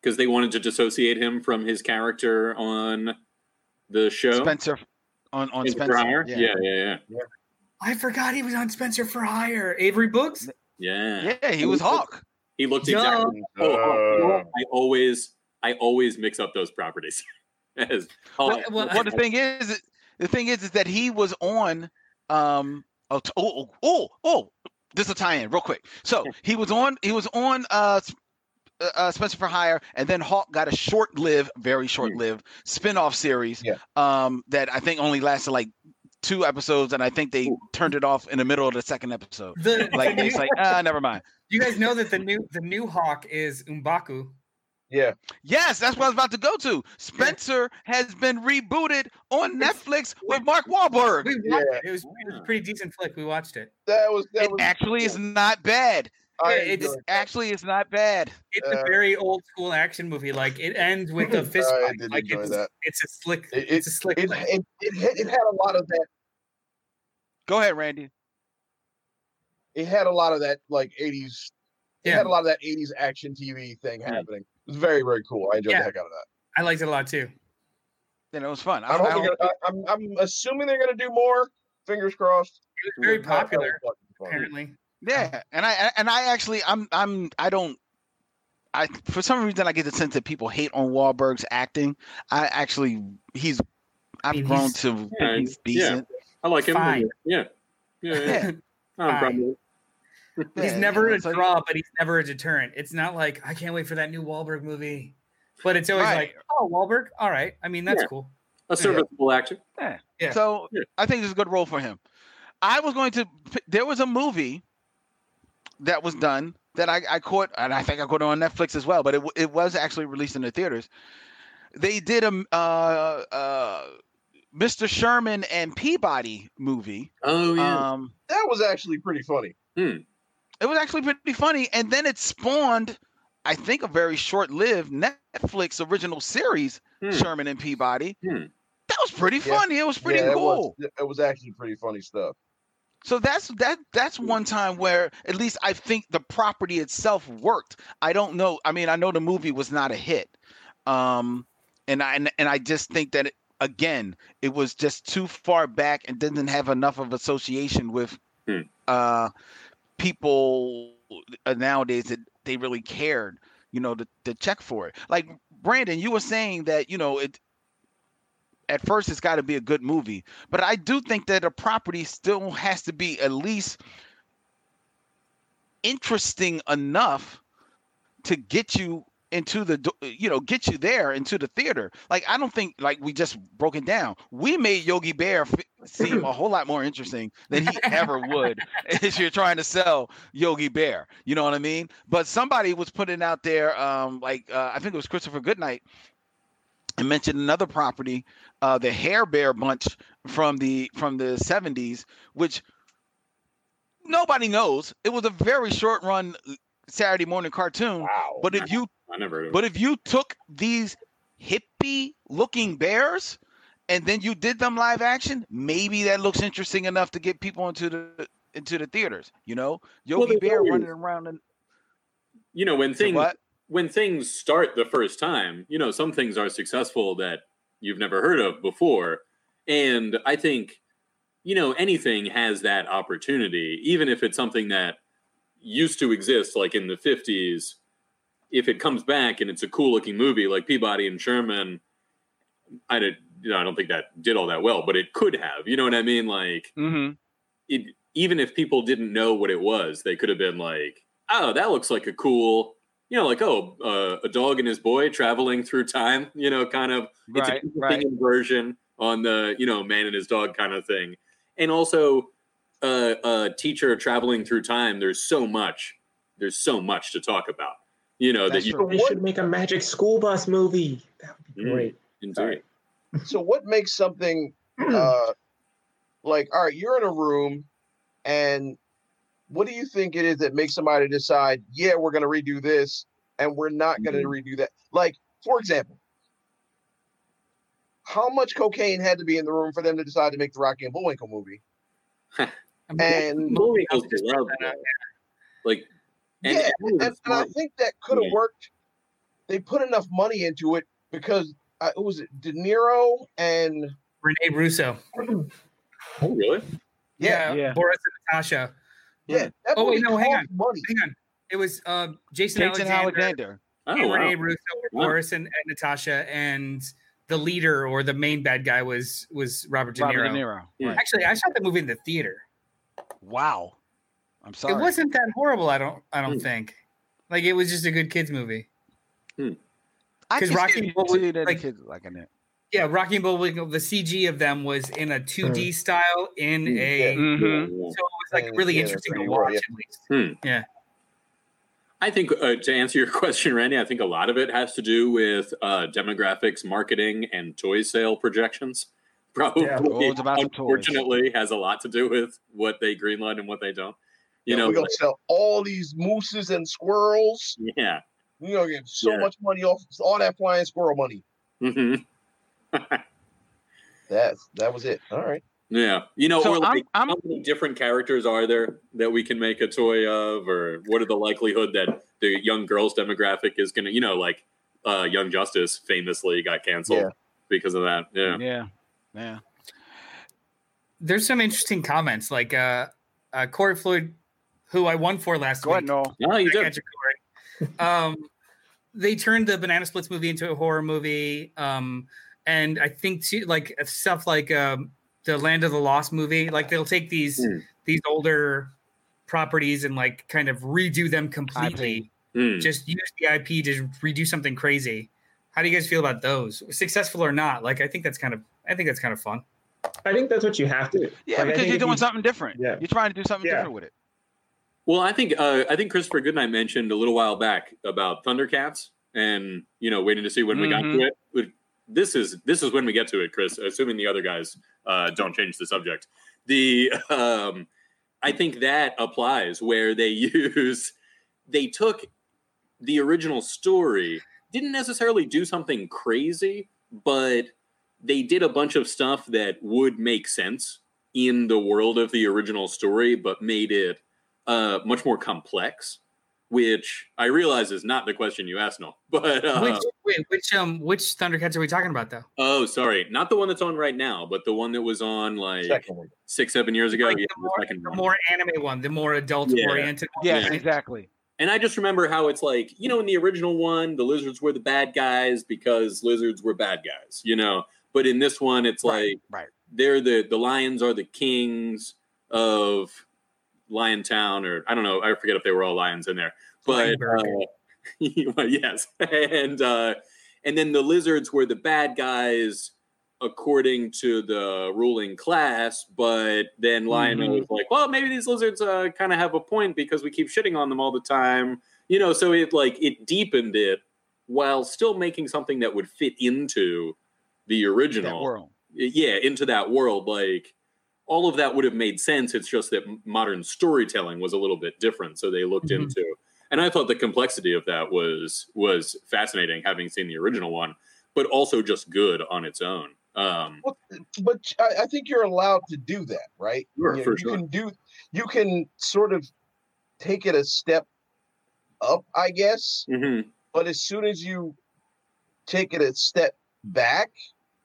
Because they wanted to dissociate him from his character on the show. Spenser on on Spenser Spenser. Hire? Yeah. Yeah, yeah, yeah. I forgot he was on Spenser for Hire. Avery Brooks? Yeah. Yeah, he was Hawk. He looked Duh. exactly. Oh, oh, you know what? I always, I always mix up those properties. [LAUGHS] As- oh, Well, well, well, the thing is, is- the thing is, is that he was on. Um. Oh, oh, oh, oh, This is a tie in real quick. So he was on. He was on. Uh, uh, uh, Spenser for Hire, and then Hawk got a short-lived, very short-lived spin-off series. Yeah. Um. That I think only lasted like two episodes, and I think they turned it off in the middle of the second episode. The, Like [LAUGHS] the new- it's like ah, never mind. you guys know that the new the new Hawk is M'Baku. Yeah. Yes, that's what I was about to go to. Spenser has been rebooted on Netflix with Mark Wahlberg. We watched Yeah. it. It was, it was a pretty decent flick. We watched it. That was. That It was. actually is not bad. I Yeah, it's- enjoyed. Actually, is not bad. It's a Uh, very old school action movie. Like it ends with a [LAUGHS] fist I fight. did Like enjoy it's, that. it's a slick. It- it's a slick. It, flick. it, it, had- it had a lot of that. Go ahead, Randy. It had a lot of that like '80s. It Yeah. had a lot of that '80s action TV thing happening. It was very very cool. I enjoyed Yeah. the heck out of that. I liked it a lot too. Then it was fun. I, I'm, I hoping hope- they're- I- I'm, I'm assuming they're going to do more. Fingers crossed. It was very That- that was popular, apparently. yeah, um, and I and I actually I'm I'm I don't. I for some reason I get the sense that people hate on Wahlberg's acting. I actually he's I've mean, grown he's- to Yeah, he's yeah. decent. I like him. Fine. Yeah. Yeah. yeah. Yeah. [LAUGHS] No Fine. problem. He's Yeah, never a it's like- draw, but he's never a deterrent. It's not like I can't wait for that new Wahlberg movie. But it's always Right. like, oh, Wahlberg. All right. I mean, that's Yeah. cool. A serviceable actor. Yeah. So Yeah. I think this is a good role for him. I was going to. There was a movie that was done that I, I caught, and I think I caught it on Netflix as well. But it it was actually released in the theaters. They did a uh, uh, Mr. Sherman and Peabody movie. Oh yeah. Um, That was actually pretty funny. It was actually pretty funny, and then it spawned, I think, a very short-lived Netflix original series, Hmm. Sherman and Peabody. Hmm. That was pretty Yeah. funny. It was pretty yeah, cool. It was, it was actually pretty funny stuff. So that's that that's one time where at least I think the property itself worked. I don't know. I mean, I know the movie was not a hit. Um and I and, and I just think that it, again, it was just too far back and didn't have enough of association with Hmm. uh people uh, nowadays that they really cared, you know, to, to check for it. Like Brandon, you were saying that, you know, it at first it's got to be a good movie but i do think that a property still has to be at least interesting enough to get you into the you know get you there into the theater like i don't think like we just broke it down we made yogi bear f- seem a whole lot more interesting than he ever would [LAUGHS] if you're trying to sell yogi bear you know what i mean but somebody was putting out there um like uh, i think it was christopher goodnight and mentioned another property uh, the Hair Bear bunch from the from the 70s, which nobody knows. It was a very short run Saturday morning cartoon. Wow. But if you I never heard of but if you took these hippie looking bears and then you did them live action, maybe that looks interesting enough to get people into the into the theaters. You know, Yogi they Bear running around and you know when things when things start the first time, you know, some things are successful that you've never heard of before. And I think, you know, anything has that opportunity, even if it's something that used to exist like in the 50s. If it comes back and it's a cool looking movie like Peabody and Sherman, I did, you know, I don't think that did all that well, but it could have. You know what I mean? Like, Mm-hmm. it, even if people didn't know what it was, they could have been like, "Oh, that looks like a cool, you know, like oh, uh, a dog and his boy traveling through time." You know, kind of it's Right, an right. inversion on the you know man and his dog kind of thing, and also uh, a teacher traveling through time. There's so much. There's so much to talk about. You know That's that you true. They should make a Magic School Bus movie. That would be Mm. great. indeed. So what makes something [CLEARS THROAT] uh like all right, you're in a room and what do you think it is that makes somebody decide, yeah, we're gonna redo this and we're not gonna redo that? Like, for example, how much cocaine had to be in the room for them to decide to make the Rocky and Bullwinkle movie? [LAUGHS] And Movie I'll was just beloved, check that Like, and, yeah, and, and, and I think that could have Yeah. worked. They put enough money into it because uh, it was De Niro and Rene Russo. [CLEARS THROAT] oh, really? yeah, Yeah, Yeah. Boris and Natasha. yeah. Oh, wait, no, hang cost money. Hang on. It was uh, Jason Jason Alexander, Alexander. Oh, and wow. Rene Russo Wow. Boris and, and Natasha, and the leader or the main bad guy was was Robert De Niro. Robert De Niro. Yeah. Actually, I saw the movie in the theater. Wow. I'm sorry. It wasn't that horrible. I don't. I don't Hmm. think. Like it was just a good kids movie. I 'cause can Rocky see, Bullwinkle, see that like- kids liking it. Yeah, Rocky and Bullwinkle. The CG of them was in a 2D style in Mm, a. yeah. Mhm. So it was like really yeah, interesting to pretty well, watch yeah. at least. Yeah. I think uh, to answer your [LAUGHS] question, Randy, I think a lot of it has to do with uh, demographics, marketing, and toy sale projections. Probably, Yeah. It's about the toys. unfortunately, has a lot to do with what they greenlight and what they don't. You Yeah, know, we're gonna sell all these mooses and squirrels. yeah. We're gonna get so Yeah. much money off all that flying squirrel money. hmm [LAUGHS] That that was it. All right. Yeah. You know, So or like, I'm- I'm- how many different characters are there that we can make a toy of, or what are the likelihood that the young girls demographic is going to, you know, like uh, Young Justice famously got canceled Yeah. because of that. Yeah. Yeah. Yeah. There's some interesting comments like uh, uh, Corey Floyd, who I won for last Go week. Noel. No, you I did. got you, um, they turned the Banana Splits movie into a horror movie, um, and I think too, like stuff like um, the Land of the Lost movie. Like they'll take these Hmm. these older properties and like kind of redo them completely. Hmm. Just use the IP to redo something crazy. How do you guys feel about those? Successful or not? Like I think that's kind of I think that's kind of fun. I think that's what you have to do. Yeah, Like, because you're doing you- something different. Yeah. You're trying to do something Yeah. different with it. Well, I think uh, I think Christopher Goodnight mentioned a little while back about Thundercats, and you know, waiting to see when we got Mhm. to it. This is this is when we get to it, Chris. Assuming the other guys uh, don't change the subject, the um, I think that applies where they [LAUGHS] use they took the original story, didn't necessarily do something crazy, but they did a bunch of stuff that would make sense in the world of the original story, but made it uh, much more complex. Which I realize is not the question you asked, no. [LAUGHS] But uh, which wait, which um which Thundercats are we talking about though? oh, sorry, not the one that's on right now, but the one that was on like Second six, seven years ago. Like yeah, the, the more, second the more anime one, the more adult Yeah. oriented. Yeah, Yes, right? exactly. And I just remember how it's like, you know, in the original one, the lizards were the bad guys because lizards were bad guys, you know. But in this one, it's like right. they're the the lions are the kings of Lion Town, or I don't know, I forget if they were all lions in there, but uh, [LAUGHS] yes, [LAUGHS] and uh, and then the lizards were the bad guys according to the ruling class, but then Lion Mhm. was like, well, maybe these lizards uh, kind of have a point because we keep shitting on them all the time, you know. So it like it deepened it while still making something that would fit into the original world. yeah into that world like all of that would have made sense it's just that modern storytelling was a little bit different so they looked Mhm. into and i thought the complexity of that was was fascinating having seen the original one but also just good on its own um Well, but I, I think you're allowed to do that, right? Sure, you you sure. can do you can sort of take it a step up, I guess. mhm. But as soon as you take it a step back,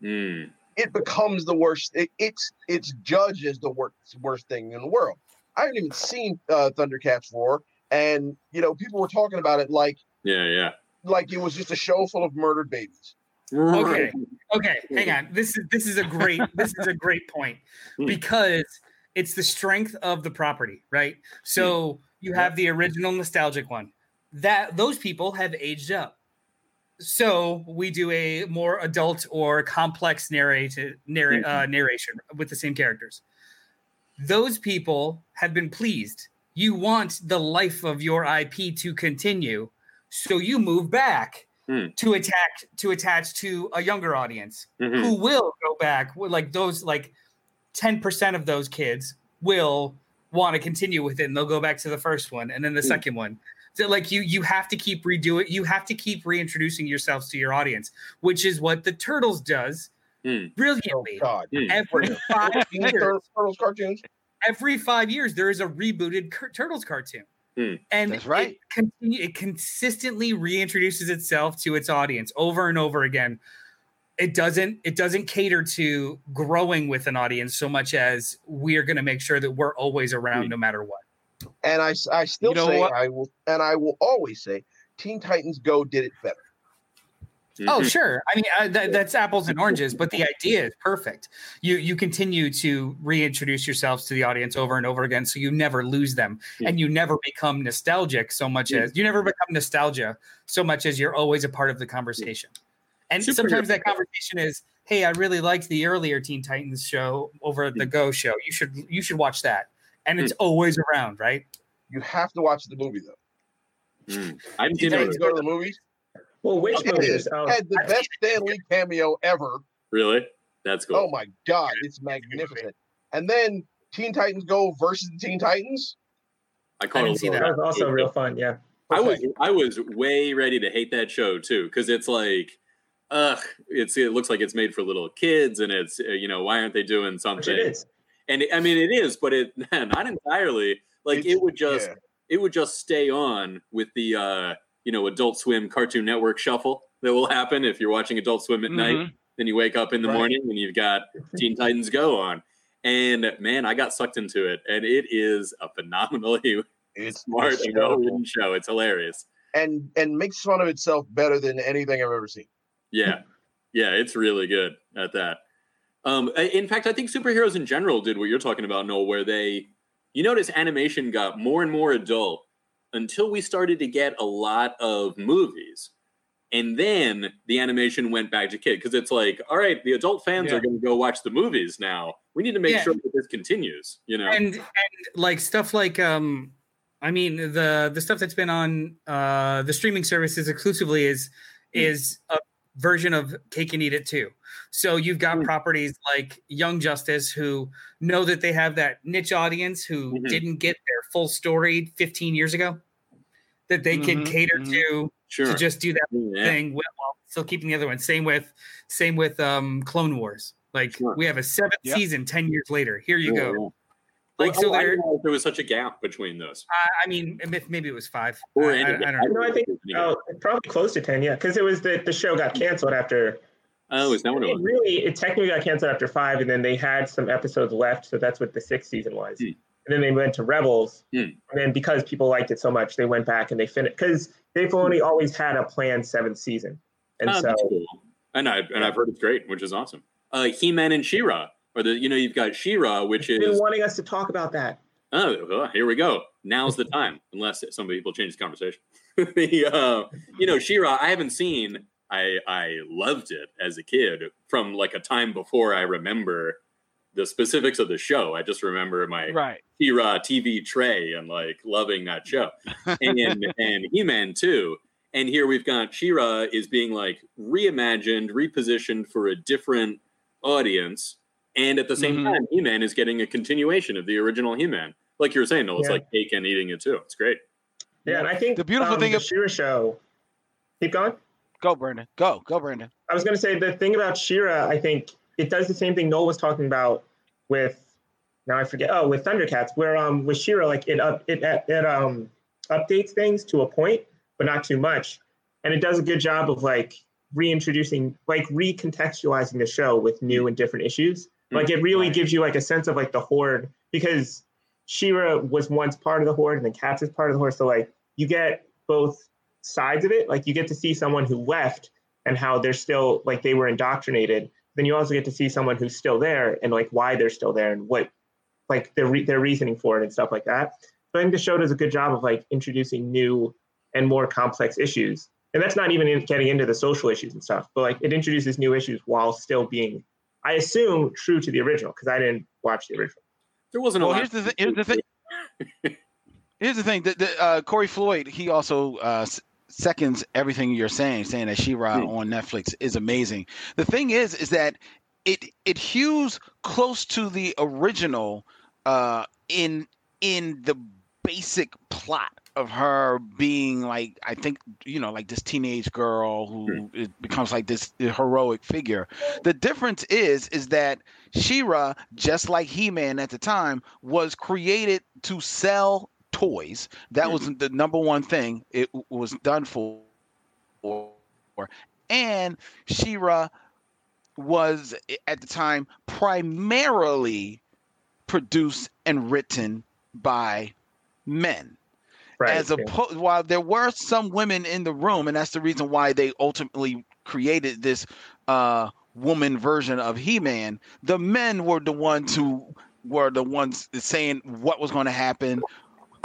Mm. It becomes the worst. It, it's it's judged as the worst worst thing in the world. I haven't even seen uh, Thundercats roar, and you know people were talking about it like yeah yeah like it was just a show full of murdered babies. Okay. Okay, hang on. This is this is a great this is a great point Hmm. because it's the strength of the property, right? So you have the original nostalgic one. That those people have aged up. So we do a more adult or complex narrated narr- uh, narration with the same characters. Those people have been pleased. You want the life of your IP to continue, so you move back Hmm. to attack to attach to a younger audience Mhm. who will go back. Like those, like ten percent of those kids will want to continue with it, and they'll go back to the first one and then the Hmm. second one. So like you, you have to keep redoing. You have to keep reintroducing yourselves to your audience, which is what the Turtles does Hmm. Oh. God! Hmm. Every five [LAUGHS] years, Turtles cartoons. every five years, there is a rebooted Cur- Turtles cartoon. Hmm. And That's right. It, continue, it consistently reintroduces itself to its audience over and over again. It doesn't. It doesn't cater to growing with an audience so much as we're going to make sure that we're always around Hmm. no matter what. And I, I still You know say what? I will, and I will always say, Teen Titans Go did it better. Oh, Mhm. sure. I mean, uh, that, that's apples and oranges, but the idea is perfect. You you continue to reintroduce yourselves to the audience over and over again, so you never lose them, Yeah. and you never become nostalgic so much Yeah. as you never become nostalgia so much as you're always a part of the conversation. And Superhero. sometimes that conversation is, "Hey, I really liked the earlier Teen Titans show over at the Go show. You should you should watch that." And it's always around, right? You have to watch the movie though. Mm. I Teen didn't Titans Go to the movies. Well, which It movies? Oh, had the best Stan Lee cameo ever. really. That's cool. Oh my God, it's magnificent. And then Teen Titans Go versus the Teen Titans. I caught I a didn't see little- that was also real fun. Yeah. I was I was way ready to hate that show too because it's like, ugh, it's it looks like it's made for little kids and it's uh, you know why aren't they doing Which something? it is. And it, I mean it is, but it [LAUGHS] not entirely. Like It's- it would just yeah. it would just stay on with the uh, you know Adult Swim Cartoon Network shuffle that will happen if you're watching Adult Swim at night. Mhm. Then you wake up in the Right. morning and you've got Teen Titans Go on. And man, I got sucked into it, and it is a phenomenally [LAUGHS] It's smart and well written show. It's hilarious. and and makes fun of itself better than anything I've ever seen. Yeah, yeah, it's really good at that. Um, in fact, I think superheroes in general did what you're talking about, Noel, where they, you notice animation got more and more adult until we started to get a lot of movies. And then the animation went back to kid because it's like, all right, the adult fans Yeah. are going to go watch the movies now. We need to make Yeah. sure that this continues. You know, and and like stuff like um i mean the the stuff that's been on uh the streaming services exclusively is is uh, version of cake and eat it too. So you've got Mm. properties like Young Justice who know that they have that niche audience who Mhm. didn't get their full story 15 years ago that they could Mhm, cater mhm. to Sure. to just do that Yeah. thing while while still keeping the other one. Same with same with um Clone Wars. Like Sure. we have a seventh Yep. season 10 years later. Here you Yeah, go. Yeah. Like Well, so oh, I there didn't know there was such a gap between those. I I mean maybe it was 5. Or I, I, I don't know. No, I think oh, probably close to ten. Yeah, because it was the the show got canceled after. Oh, is that what it It was? really, it technically got canceled after five, and then they had some episodes left, so that's what the sixth season was. Hmm. And then they went to Rebels, Hmm. and then because people liked it so much, they went back and they finished because Dave Filoni always had a planned seventh season, and Oh, so that's cool. And I and I've heard it's great, which is awesome. Uh, He-Man and She-Ra, or the you know you've got She-Ra, which I've been is wanting us to talk about that. oh well, here we go. Now's the time, unless some people change the conversation. [LAUGHS] the uh, you know She-Ra, I haven't seen. I I loved it as a kid from like a time before I remember the specifics of the show. I just remember my Right. She-Ra TV tray and like loving that show. and [LAUGHS] and He-Man too. And here we've got She-Ra is being like reimagined, repositioned for a different audience, and at the same Mhm. time, He-Man is getting a continuation of the original He-Man. Like you were saying, Noel, it's Yeah. like cake and eating it too. It's great. Yeah, and I think The beautiful um, thing the of- She-Ra show. Keep going. Go, Brandon. Go, go, Brandon. I was going to say the thing about She-Ra, I think it does the same thing Noel was talking about with now I forget. Oh, with Thundercats, where um with She-Ra, like it up it it um updates things to a point, but not too much, and it does a good job of like reintroducing, like recontextualizing the show with new and different issues. Like it really Right. gives you like a sense of like the horde because She-Ra was once part of the horde and then Catra is part of the horde. So like you get both sides of it. Like you get to see someone who left and how they're still like they were indoctrinated. Then you also get to see someone who's still there and like why they're still there and what like their re- their reasoning for it and stuff like that. So I think the show does a good job of like introducing new and more complex issues. And that's not even in getting into the social issues and stuff, but like it introduces new issues while still being, I assume, true to the original because I didn't watch the original. There wasn't Well, a lot. here's the thi- here's the thing. [LAUGHS] Here's the thing. The, the, uh, Corey Floyd, he also uh, seconds everything you're saying, saying that She-Ra Hmm. on Netflix is amazing. The thing is, is that it it hews close to the original uh, in in the basic plot of her being like I think you know like this teenage girl who becomes like this heroic figure. The difference is is that She-Ra, just like He-Man at the time, was created to sell toys. That mm-hmm. was the number one thing it was done for. And She-Ra was eh, at the time primarily produced and written by men Right. as yeah. opposed while there were some women in the room and that's the reason why they ultimately created this uh woman version of he-man the men were the ones who were the ones saying what was going to happen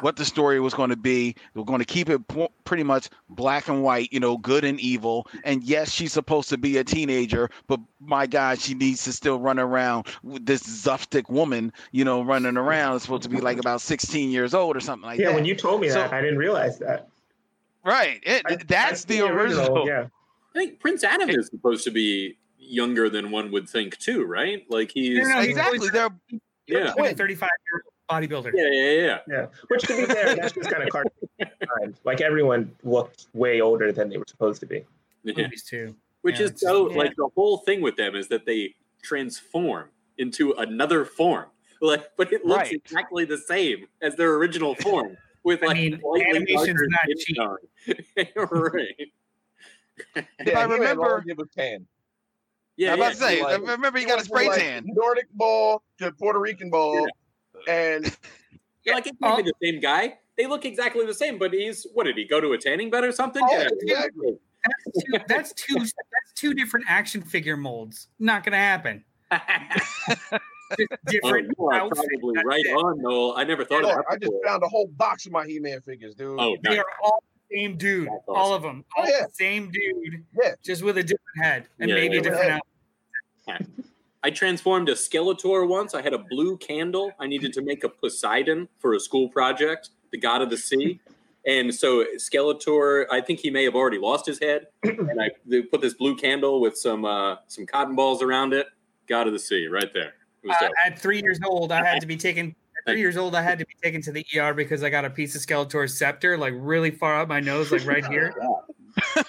what the story was going to be We're going to keep it p- pretty much black and white you know good and evil and yes she's supposed to be a teenager but my god she needs to still run around with this zaftig woman you know running around it's supposed to be like about 16 years old or something like yeah, that Yeah, when you told me So- that, I didn't realize that. Right. It, I- that's, the original. Yeah. I think Prince Adam is supposed to be younger than one would think too, right? Like he's No, no, he's Exactly. They're yeah, He's a 35 year old bodybuilder. yeah, yeah, yeah. Yeah, which to be fair, that's just kind of cartoon. Like everyone looked way older than they were supposed to be. yeah. Movies too. Which Yeah, is so yeah. like the whole thing with them is that they transform into another form. Like, but it looks Right. exactly the same as their original [LAUGHS] form with I like mean, slightly animation's not skin cheap. tone. [LAUGHS] right. If I Yeah, He-Man, remember- all he did was tan. Yeah, I'm yeah. about to say, like- remember you got a spray like, tan. Nordic ball to Puerto Rican ball, and Yeah, like it could be the same guy. They look exactly the same, but he's what did he go to a tanning bed or something? Oh, yeah, exactly. That's two, that's two that's two different action figure molds. Not gonna happen. [LAUGHS] Just Oh, different you are probably That's right it. on, Noel. I never thought Look, of that. I just found a whole box of my He-Man figures, dude. Oh, They nice. are all the same dude. That's All of them. Oh, yeah. the same dude. Yeah. Just with a different head and Yeah, maybe yeah. a different Yeah. outfit. I transformed a Skeletor once. I had a blue candle. I needed to make a Poseidon for a school project, the god of the sea. And so Skeletor, I think he may have already lost his head. [CLEARS THROAT] and I put this blue candle with some uh, some cotton balls around it. God of the sea, right there. Uh, at three years old, I had to be taken. At three years old, I had to be taken to the ER because I got a piece of Skeletor's scepter, like really far up my nose, like right here. [LAUGHS] oh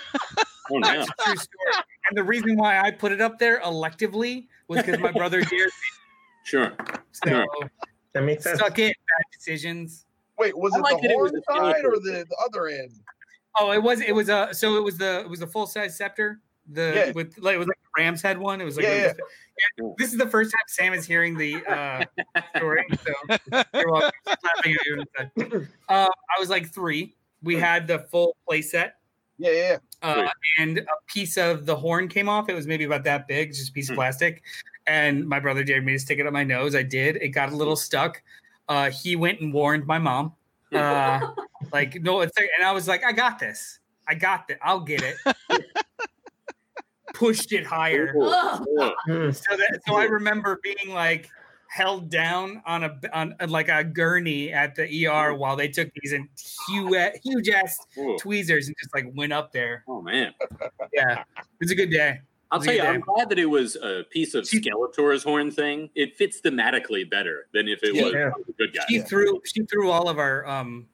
no. That's a true story. And the reason why I put it up there electively was because my brother [LAUGHS] dared me. Sure. So Sure. That makes sense. suck it, bad decisions. Wait, was I it like the that it was side or the, the other end? Oh, it was it was a so it was the it was a full size scepter. The Yeah. with like it was like the Rams had one. It was like Yeah, really- Yeah, this is the first time Sam is hearing the uh, story. So [LAUGHS] you're welcome. She's laughing at you. inside. Uh, I was like three. We had the full play set. Yeah, yeah. Uh, and a piece of the horn came off. It was maybe about that big, just a piece of Hmm. plastic. And my brother dared me to stick it up my nose. I did. It got a little stuck. Uh, he went and warned my mom. Uh, like, no, it's like, and I was like, I got this. I got it. I'll get it. [LAUGHS] Pushed it higher. [LAUGHS] Ugh. Hmm. So that, so I remember being like held down on a on like a gurney at the ER while they took these and huge huge ass Ooh. tweezers and just like went up there. Oh man. Yeah, it was a good day. I'll tell you, good I'm glad that it was a piece of Skeletor's horn thing. It fits thematically better than if it was Yeah. a good guy. She threw she threw all of our um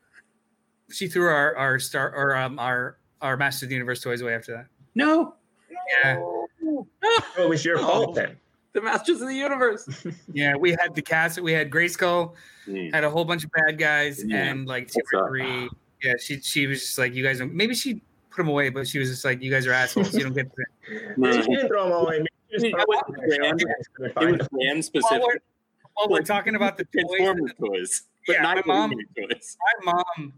she threw our our star or um our our Master of the Universe toys away after that. No, Yeah, Oh, it was your fault then. The Masters of the Universe. [LAUGHS] yeah. We had the cast. We had Grayskull. Mm. Had a whole bunch of bad guys Yeah. and like two What's or up? three. Yeah, she she was just like you guys. Don't, maybe she put them away, but she was just like you guys are assholes. You don't get to. No. [LAUGHS] She didn't throw them away. She just It was them away. brand- You guys couldn't It was them. brand While specific. we're, while we're talking about the toys, Transformer toys, but Yeah, not my mom- toys. my mom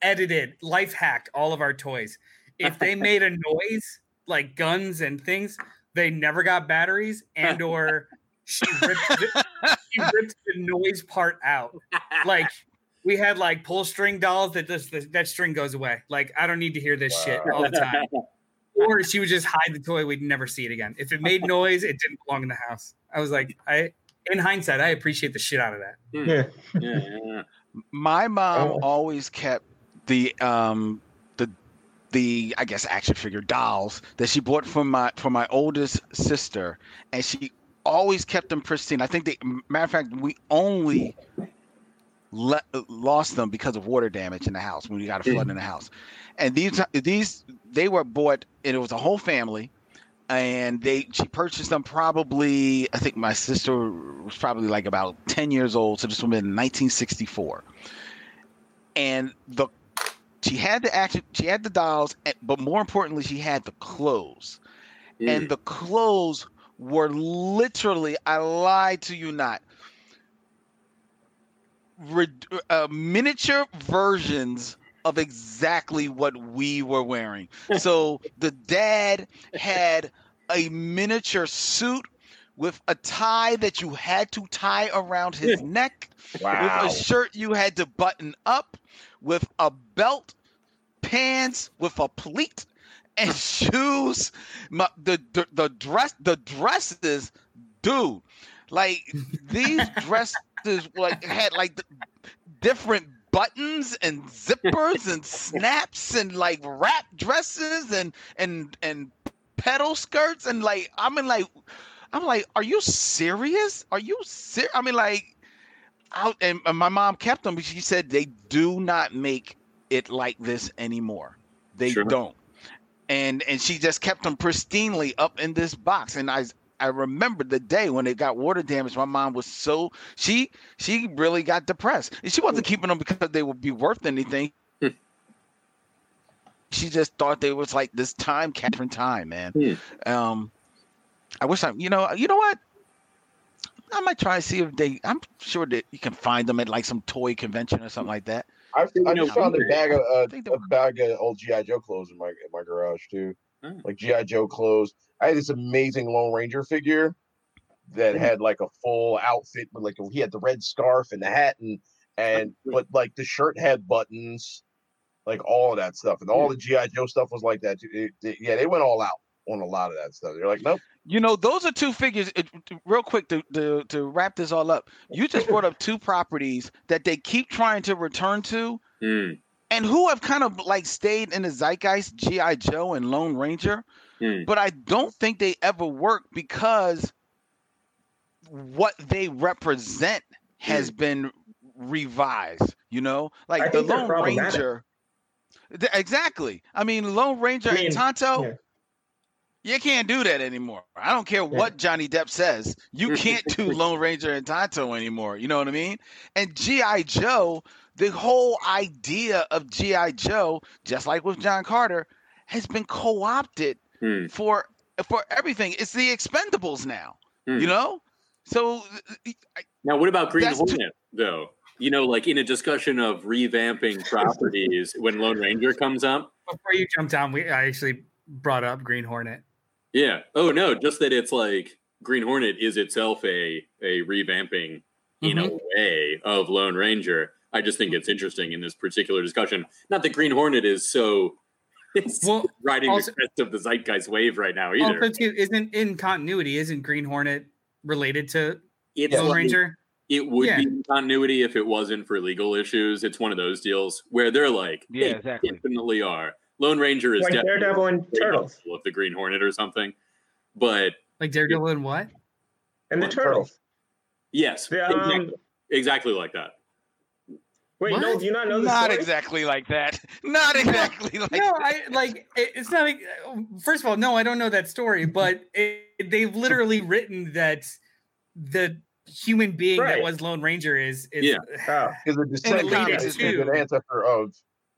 edited life hacked all of our toys if they [LAUGHS] made a noise like guns and things they never got batteries and [LAUGHS] or she ripped the, she ripped the noise part out. Like we had like pull string dolls that just that string goes away. Like i don't need to hear this shit all the time. [LAUGHS] Or she would just hide the toy we'd never see it again. If it made [LAUGHS] noise it didn't belong in the house. I was like i in hindsight i appreciate the shit out of that. Yeah. yeah, yeah. My mom Oh. always kept the um the I guess action figure dolls that she bought from my from my oldest sister, and she always kept them pristine. I think they matter of fact we only le- lost them because of water damage in the house when we got a flood in the house, and these these they were bought and it was a whole family. And they, she purchased them probably. I think my sister was probably like about ten years old, so this would have been 1964 and the she had the action she had the dolls but more importantly she had the clothes. And the clothes were literally i lied to you not rid- uh, miniature versions of exactly what we were wearing. [LAUGHS] So the dad had a miniature suit with a tie that you had to tie around his neck Wow. with a shirt you had to button up, with a belt, pants with a pleat, and [LAUGHS] shoes. My, the, the the dress the dresses, dude. Like these [LAUGHS] dresses like had like the different buttons and zippers and snaps and like wrap dresses and and and pedal skirts and like I'm in like I'm like, are you serious? Are you serious? I mean, like, out and, my mom kept them. But she said they do not make it like this anymore. They Sure. don't. And and she just kept them pristinely up in this box. And I I remember the day when it got water damage. My mom was so she she really got depressed. And she wasn't keeping them because they would be worth anything. Hmm. she just thought they was like this time capturing time, man. Hmm. Um, I wish I, you know, you know what? I might try and see if they. I'm sure that you can find them at like some toy convention or something like that. I, You I know, just found a bag of uh, think they a bag of old GI Joe clothes in my in my garage too, Hmm. like GI Joe clothes. I had this amazing Lone Ranger figure that had like a full outfit, but like he had the red scarf and the hat, and and but like the shirt had buttons, like all of that stuff, and all the GI Joe stuff was like that. Too. It- it- yeah, they went all out on a lot of that stuff. They're like, nope. You know, those are two figures. It, real quick to, to to wrap this all up, you just brought up two properties that they keep trying to return to Hmm. and who have kind of like stayed in the zeitgeist, GI Joe and Lone Ranger, Hmm. but I don't think they ever work because what they represent has been revised. You know, like the Lone. Ranger. Exactly. I mean, Lone Ranger I mean, and Tonto. yeah. You can't do that anymore. I don't care Yeah. what Johnny Depp says. You can't do [LAUGHS] Lone Ranger and Tonto anymore. You know what I mean? And G.I. Joe, the whole idea of G.I. Joe, just like with John Carter, has been co-opted Hmm. for for everything. It's the expendables now. Hmm. You know? So I- Now, what about Green That's too- Hornet, though? You know, like in a discussion of revamping properties, when Lone Ranger comes up. Before you jump down, we I actually brought up Green Hornet. Yeah. Oh no, just that it's like Green Hornet is itself a a revamping in a mm-hmm. way of Lone Ranger. I just think it's interesting in this particular discussion. Not that Green Hornet is so [LAUGHS] it's Well, riding also- the crest of the zeitgeist wave right now either. also too isn't in continuity. Isn't Green Hornet related to it's Lone like- Ranger? It would Yeah. be in continuity if it wasn't for legal issues. It's one of those deals where they're like, Yeah, they exactly. definitely are. Lone Ranger is Like definitely Daredevil and Turtles with the Green Hornet or something. But Like Daredevil and what? and the What, Turtles. yes, The, um, exactly, exactly like that. Wait, no, do you not know the not story? exactly like that. [LAUGHS] Not exactly like no, I like it- it's not. like- First of all, no, I don't know that story, but it, they've literally written that the human being that was Lone Ranger is is Yeah. Oh, Is a descendant comics, is too. an ancestor of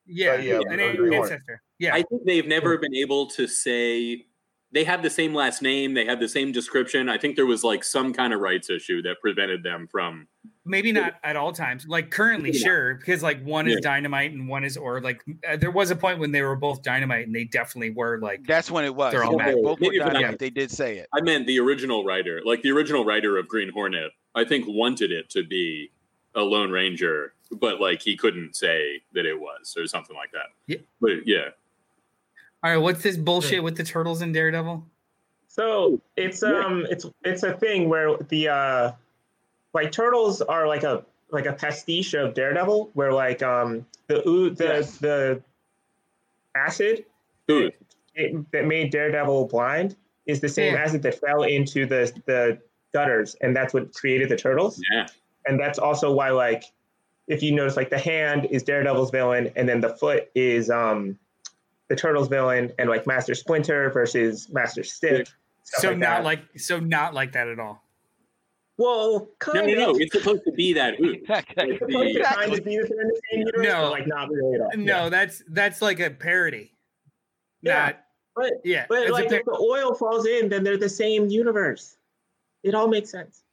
yeah, Uh, yeah, an Green Hornet. ancestor. Yeah, I think they've never been able to say they had the same last name, they had the same description. I think there was like some kind of rights issue that prevented them from. maybe not at all times. Like currently, Yeah. sure, because like one is Yeah. dynamite and one is or like uh, there was a point when they were both dynamite and they definitely were like That's when it was. They're all Yeah, mad. Both were Maybe for that. They did say it. I meant the original writer, like the original writer of Green Hornet. I think wanted it to be a Lone Ranger, but like he couldn't say that it was or something like that. Yeah. But yeah, all right. What's this bullshit with the turtles and Daredevil? So it's um it's it's a thing where the uh like turtles are like a like a pastiche of Daredevil where like um the oo- the Yes. the acid Ooh, it, that made Daredevil blind is the same Yeah. acid that fell into the the gutters and that's what created the turtles yeah, and that's also why like if you notice like the hand is Daredevil's villain and then the foot is um the turtles villain and like Master Splinter versus Master Stick stuff So like not that. like so not like that at all. Well, no, kind no, no. of. It's supposed to be that. Ooh. It's [LAUGHS] supposed to be the the same universe, No. like not really at all. No, Yeah. that's that's like a parody. Yeah, Not but yeah. but like par- if the oil falls in, then they're the same universe. It all makes sense.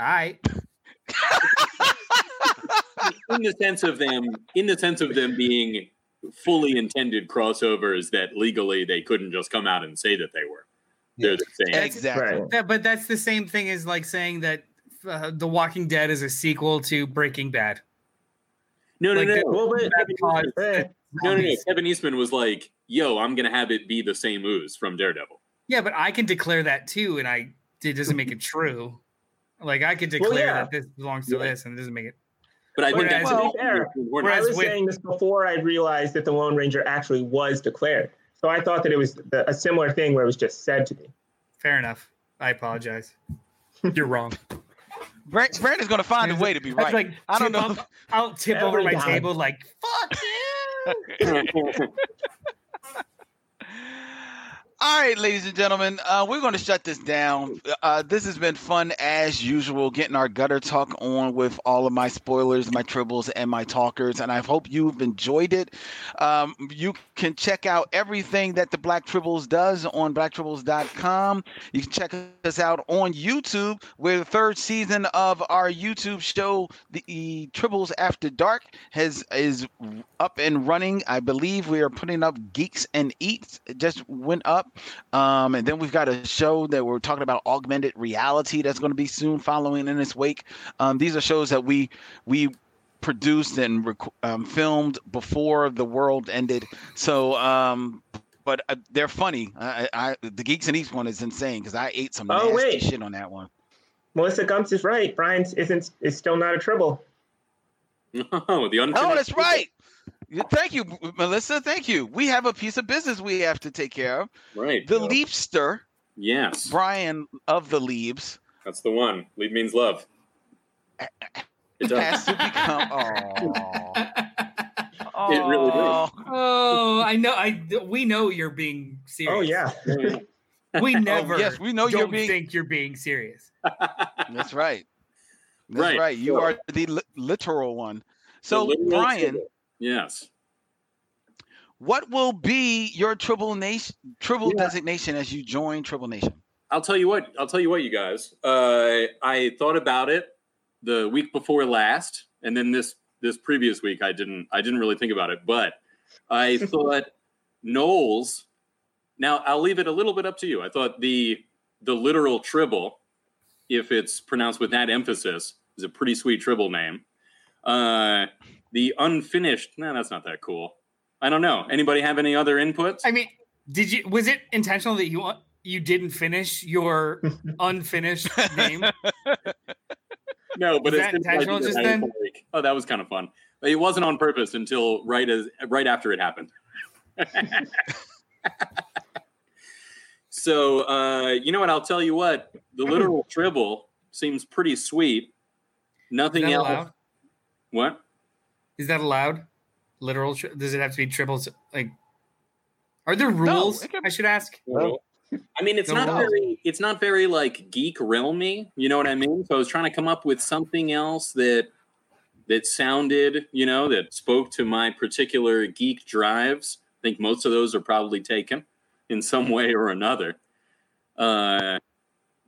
All right. in the sense of them, in the sense of them being fully intended crossovers that legally they couldn't just come out and say that they were. They're the same. Exactly. Right. That, but that's the same thing as like saying that uh, The Walking Dead is a sequel to Breaking Bad. No, no, Like no. Well, but That [LAUGHS] caused- No, no, no. Kevin Eastman was like, "Yo, I'm gonna have it be the same ooze from Daredevil." Yeah, but I can declare that too, and I it doesn't make it true. Like I could declare yeah. that this belongs to Yeah. this, and it doesn't make it. But I think Whereas- that's to be fair, I whereas was with- saying this before I realized that the Lone Ranger actually was declared. So I thought that it was the, a similar thing where it was just said to me. Fair enough. I apologize. [LAUGHS] You're wrong. Brand, Brandon's gonna find a way to be right. like I don't know. up- I'll tip over my time. table like fuck you. [LAUGHS] [LAUGHS] All right, ladies and gentlemen, uh, we're going to shut this down. Uh, this has been fun as usual, getting our gutter talk on with all of my spoilers, my tribbles, and my talkers. And I hope you've enjoyed it. Um, you can check out everything that the Black Tribbles does on blacktribbles.com. You can check us out on YouTube. We're the third season of our YouTube show, the Tribbles After Dark, has is up and running. I believe we are putting up Geeks and Eats. It just went up. Um, and then we've got a show that we're talking about augmented reality that's going to be soon following in its wake. Um, these are shows that we we produced and rec- um, filmed before the world ended. So, um, but uh, they're funny. I, I, the Geeks and Eats one is insane because I ate some Oh, nasty wait. shit on that one. Melissa Gumps is right. Brian isn't is still not a trouble. [LAUGHS] Oh, the unfinished. Oh, that's right. Yeah, Thank you, Melissa. Thank you. We have a piece of business we have to take care of. Right. The yeah. Leapster, Yes, Brian of the Leaves, that's the one. Lead means love. [LAUGHS] It does. has to become. [LAUGHS] Oh, It really does. oh, I know. I we know you're being serious. Oh yeah. [LAUGHS] We oh, never. Oh, yes, we know don't you're being- think you're being serious. That's right. That's Right, right. You sure. are the li- literal one. So, Brian, tribble. Yes. what will be your Tribble Nation Tribble Yeah. designation as you join Tribble Nation? I'll tell you what. I'll tell you what, you guys. Uh, I thought about it the week before last, and then this this previous week, I didn't. I didn't really think about it, but I [LAUGHS] thought Knowles. Now I'll leave it a little bit up to you. I thought the the literal Tribble, if it's pronounced with that emphasis, is a pretty sweet Tribble name. Uh, the unfinished. No, that's not that cool. I don't know. Anybody have any other inputs? I mean, did you? Was it intentional that you? You didn't finish your [LAUGHS] unfinished name. [LAUGHS] No, but Was as that soon as I intentional just then? like, oh, that was kind of fun. It wasn't on purpose until right as right after it happened. [LAUGHS] so uh, you know what? I'll tell you what. The literal [CLEARS THROAT] tribble seems pretty sweet. Nothing else. allowed? What? Is that allowed? Literal? Tri- does it have to be Tribbles? Like, are there rules? it can- I should ask. No. I mean, it's No not rules. very. It's not very like geek realmy. You know what I mean? So I was trying to come up with something else that that sounded, you know, that spoke to my particular geek drives. I think most of those are probably taken in some way or another. Uh,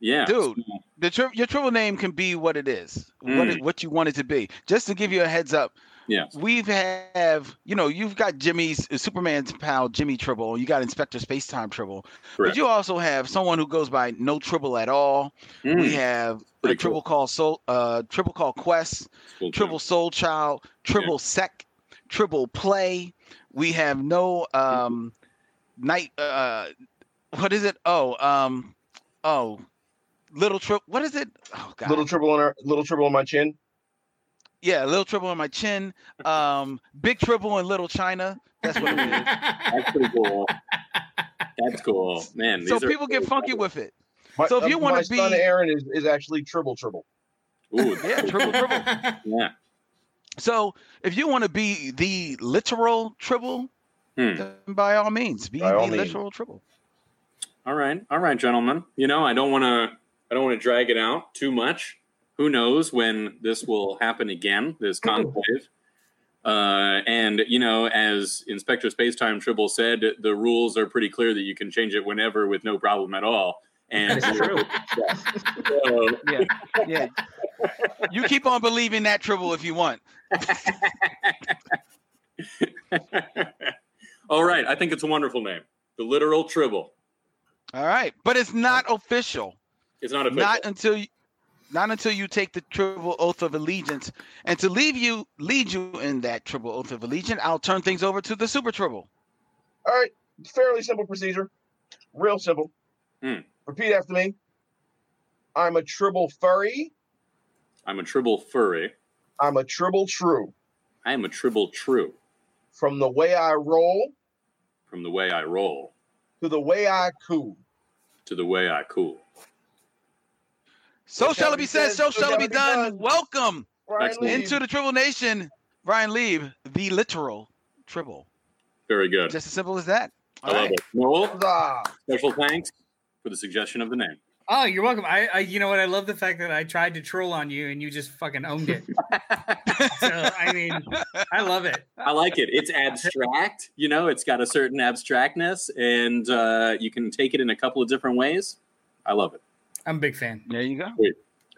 yeah, Dude. The tri- your Tribble name can be what it is, what Mm. it, what you want it to be. Just to give you a heads up, yes, we've have you know you've got Jimmy's uh, Superman's pal Jimmy Tribble, you got Inspector Spacetime Tribble, but you also have someone who goes by No Tribble at all. We Mm, have a pretty Tribble cool. called Soul, uh, Tribble Call Quest, cool too. Tribble Soul Child, Tribble Sec, Tribble Play. We have no um night. Uh, what is it? Oh, um, oh, little trip. What is it? Oh God. Little triple on our little triple on my chin. Yeah, little trouble on my chin. Um, big trouble in Little China. That's what it is. That's pretty cool. That's cool, man. so these are people get funky titles. with it. My, So if you uh, wanna my son Aaron is, is actually triple triple. Ooh, Yeah, triple trouble. yeah. So if you want to be the literal trouble, Hmm. by all means, be By all the means. literal trouble. All right, all right, gentlemen. You know, I don't want to, I don't want to drag it out too much. Who knows when this will happen again? This conclave. Uh, and you know, as Inspector Spacetime Tribble said, the rules are pretty clear that you can change it whenever with no problem at all. And That's true. [LAUGHS] So, Yeah, yeah. You keep on believing that Tribble if you want. [LAUGHS] all right, I think it's a wonderful name. The literal Tribble. All right, but it's not official. It's not official. Not until you, not until you take the Tribble oath of allegiance. And to leave you, lead you in that Tribble oath of allegiance, I'll turn things over to the super Tribble. All right, fairly simple procedure, real simple. Hmm. Repeat after me. I'm a Tribble furry. I'm a Tribble furry. I'm a Tribble true. I am a Tribble true From the way I roll from the way I roll to the way I cool. to the way I cool. So shall it be said, so shall it be done. Welcome Brian Excellent. Lee. into the Tribble Nation, Brian Lieb, the literal Tribble. Very good. Just as simple as that. I All love it. Noel, Huzzah. special thanks for the suggestion of the name. Oh, you're welcome. I, I, you know what? I love the fact that I tried to troll on you and you just fucking owned it. [LAUGHS] so, I mean, I love it. I like it. It's abstract. You know, it's got a certain abstractness, and uh, you can take it in a couple of different ways. I love I'm a big fan. There you go.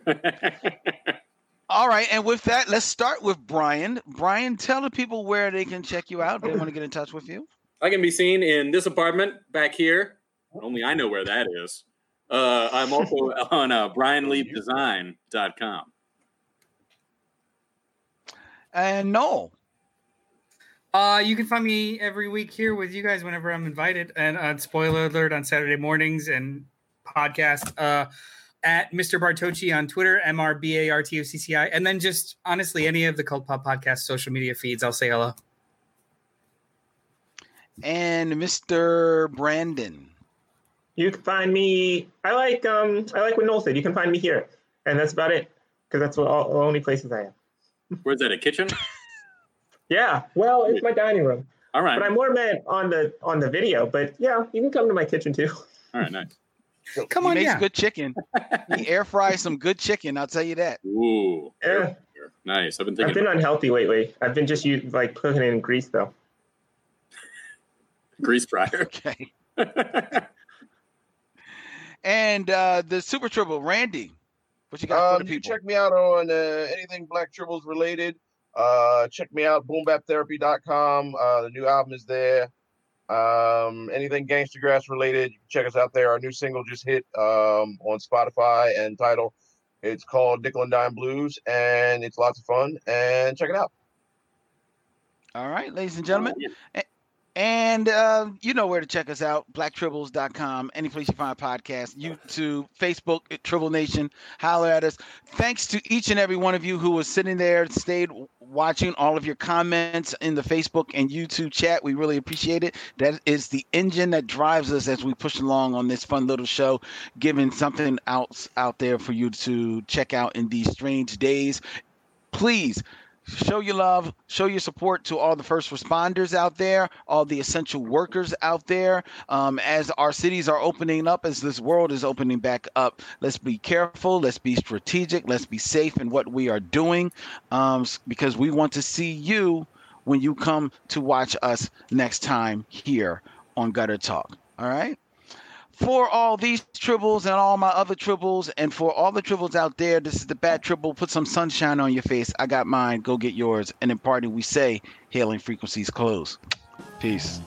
[LAUGHS] All right, and with that, let's start with Brian. Brian, tell the people where they can check you out. If they want to get in touch with you. I can be seen in this apartment back here. Only I know where that is. Uh, I'm also [LAUGHS] on uh, BrianLeapDesign.com. And Noel. Uh, you can find me every week here with you guys whenever I'm invited, and on spoiler alert on Saturday mornings and podcast. Uh, at Mr. Bartocci on Twitter, M R B A R T O C C I, and then just honestly any of the Cult Pop podcast social media feeds. I'll say hello. And Mr. Brandon. You can find me. I like um I like what Noel said. You can find me here, and that's about it. Because that's what all, the only places I am. Where's that? A kitchen? [LAUGHS] Yeah. Well, it's my dining room, All right. but I'm more meant on the on the video. But yeah, you can come to my kitchen too. All right. Nice. Come he on, makes yeah. good chicken. he [LAUGHS] air fries some good chicken. I'll tell you that. Ooh. Yeah. Nice. I've been I've been about unhealthy lately. I've been just u- like cooking in grease though. [LAUGHS] grease fryer. [LAUGHS] Okay. And uh the Super Tribble, Randy. What you got for Um, the you people? check me out on uh, anything Black Tribbles related. Uh, check me out, boombaptherapy.com. Uh, the new album is there. Um, anything Gangstagrass related, you can check us out there. Our new single just hit um, on Spotify and Tidal. It's called Nickel and Dime Blues, and it's lots of fun. And check it out. All right, ladies and gentlemen. And uh, you know where to check us out, blacktribbles.com, any place you find a podcast, YouTube, Facebook, Tribble Nation, holler at us. Thanks to each and every one of you who was sitting there, stayed watching all of your comments in the Facebook and YouTube chat. We really appreciate it. That is the engine that drives us as we push along on this fun little show, giving something else out there for you to check out in these strange days. Please show your love, show your support to all the first responders out there, all the essential workers out there. Um, as our cities are opening up, as this world is opening back up, let's be careful, let's be strategic, let's be safe in what we are doing, um, because we want to see you when you come to watch us next time here on Gutter Talk. All right. For all these tribbles and all my other tribbles, and for all the tribbles out there, this is the bad tribble. Put some sunshine on your face. I got mine. Go get yours. And in party, we say, hailing frequencies close. Peace.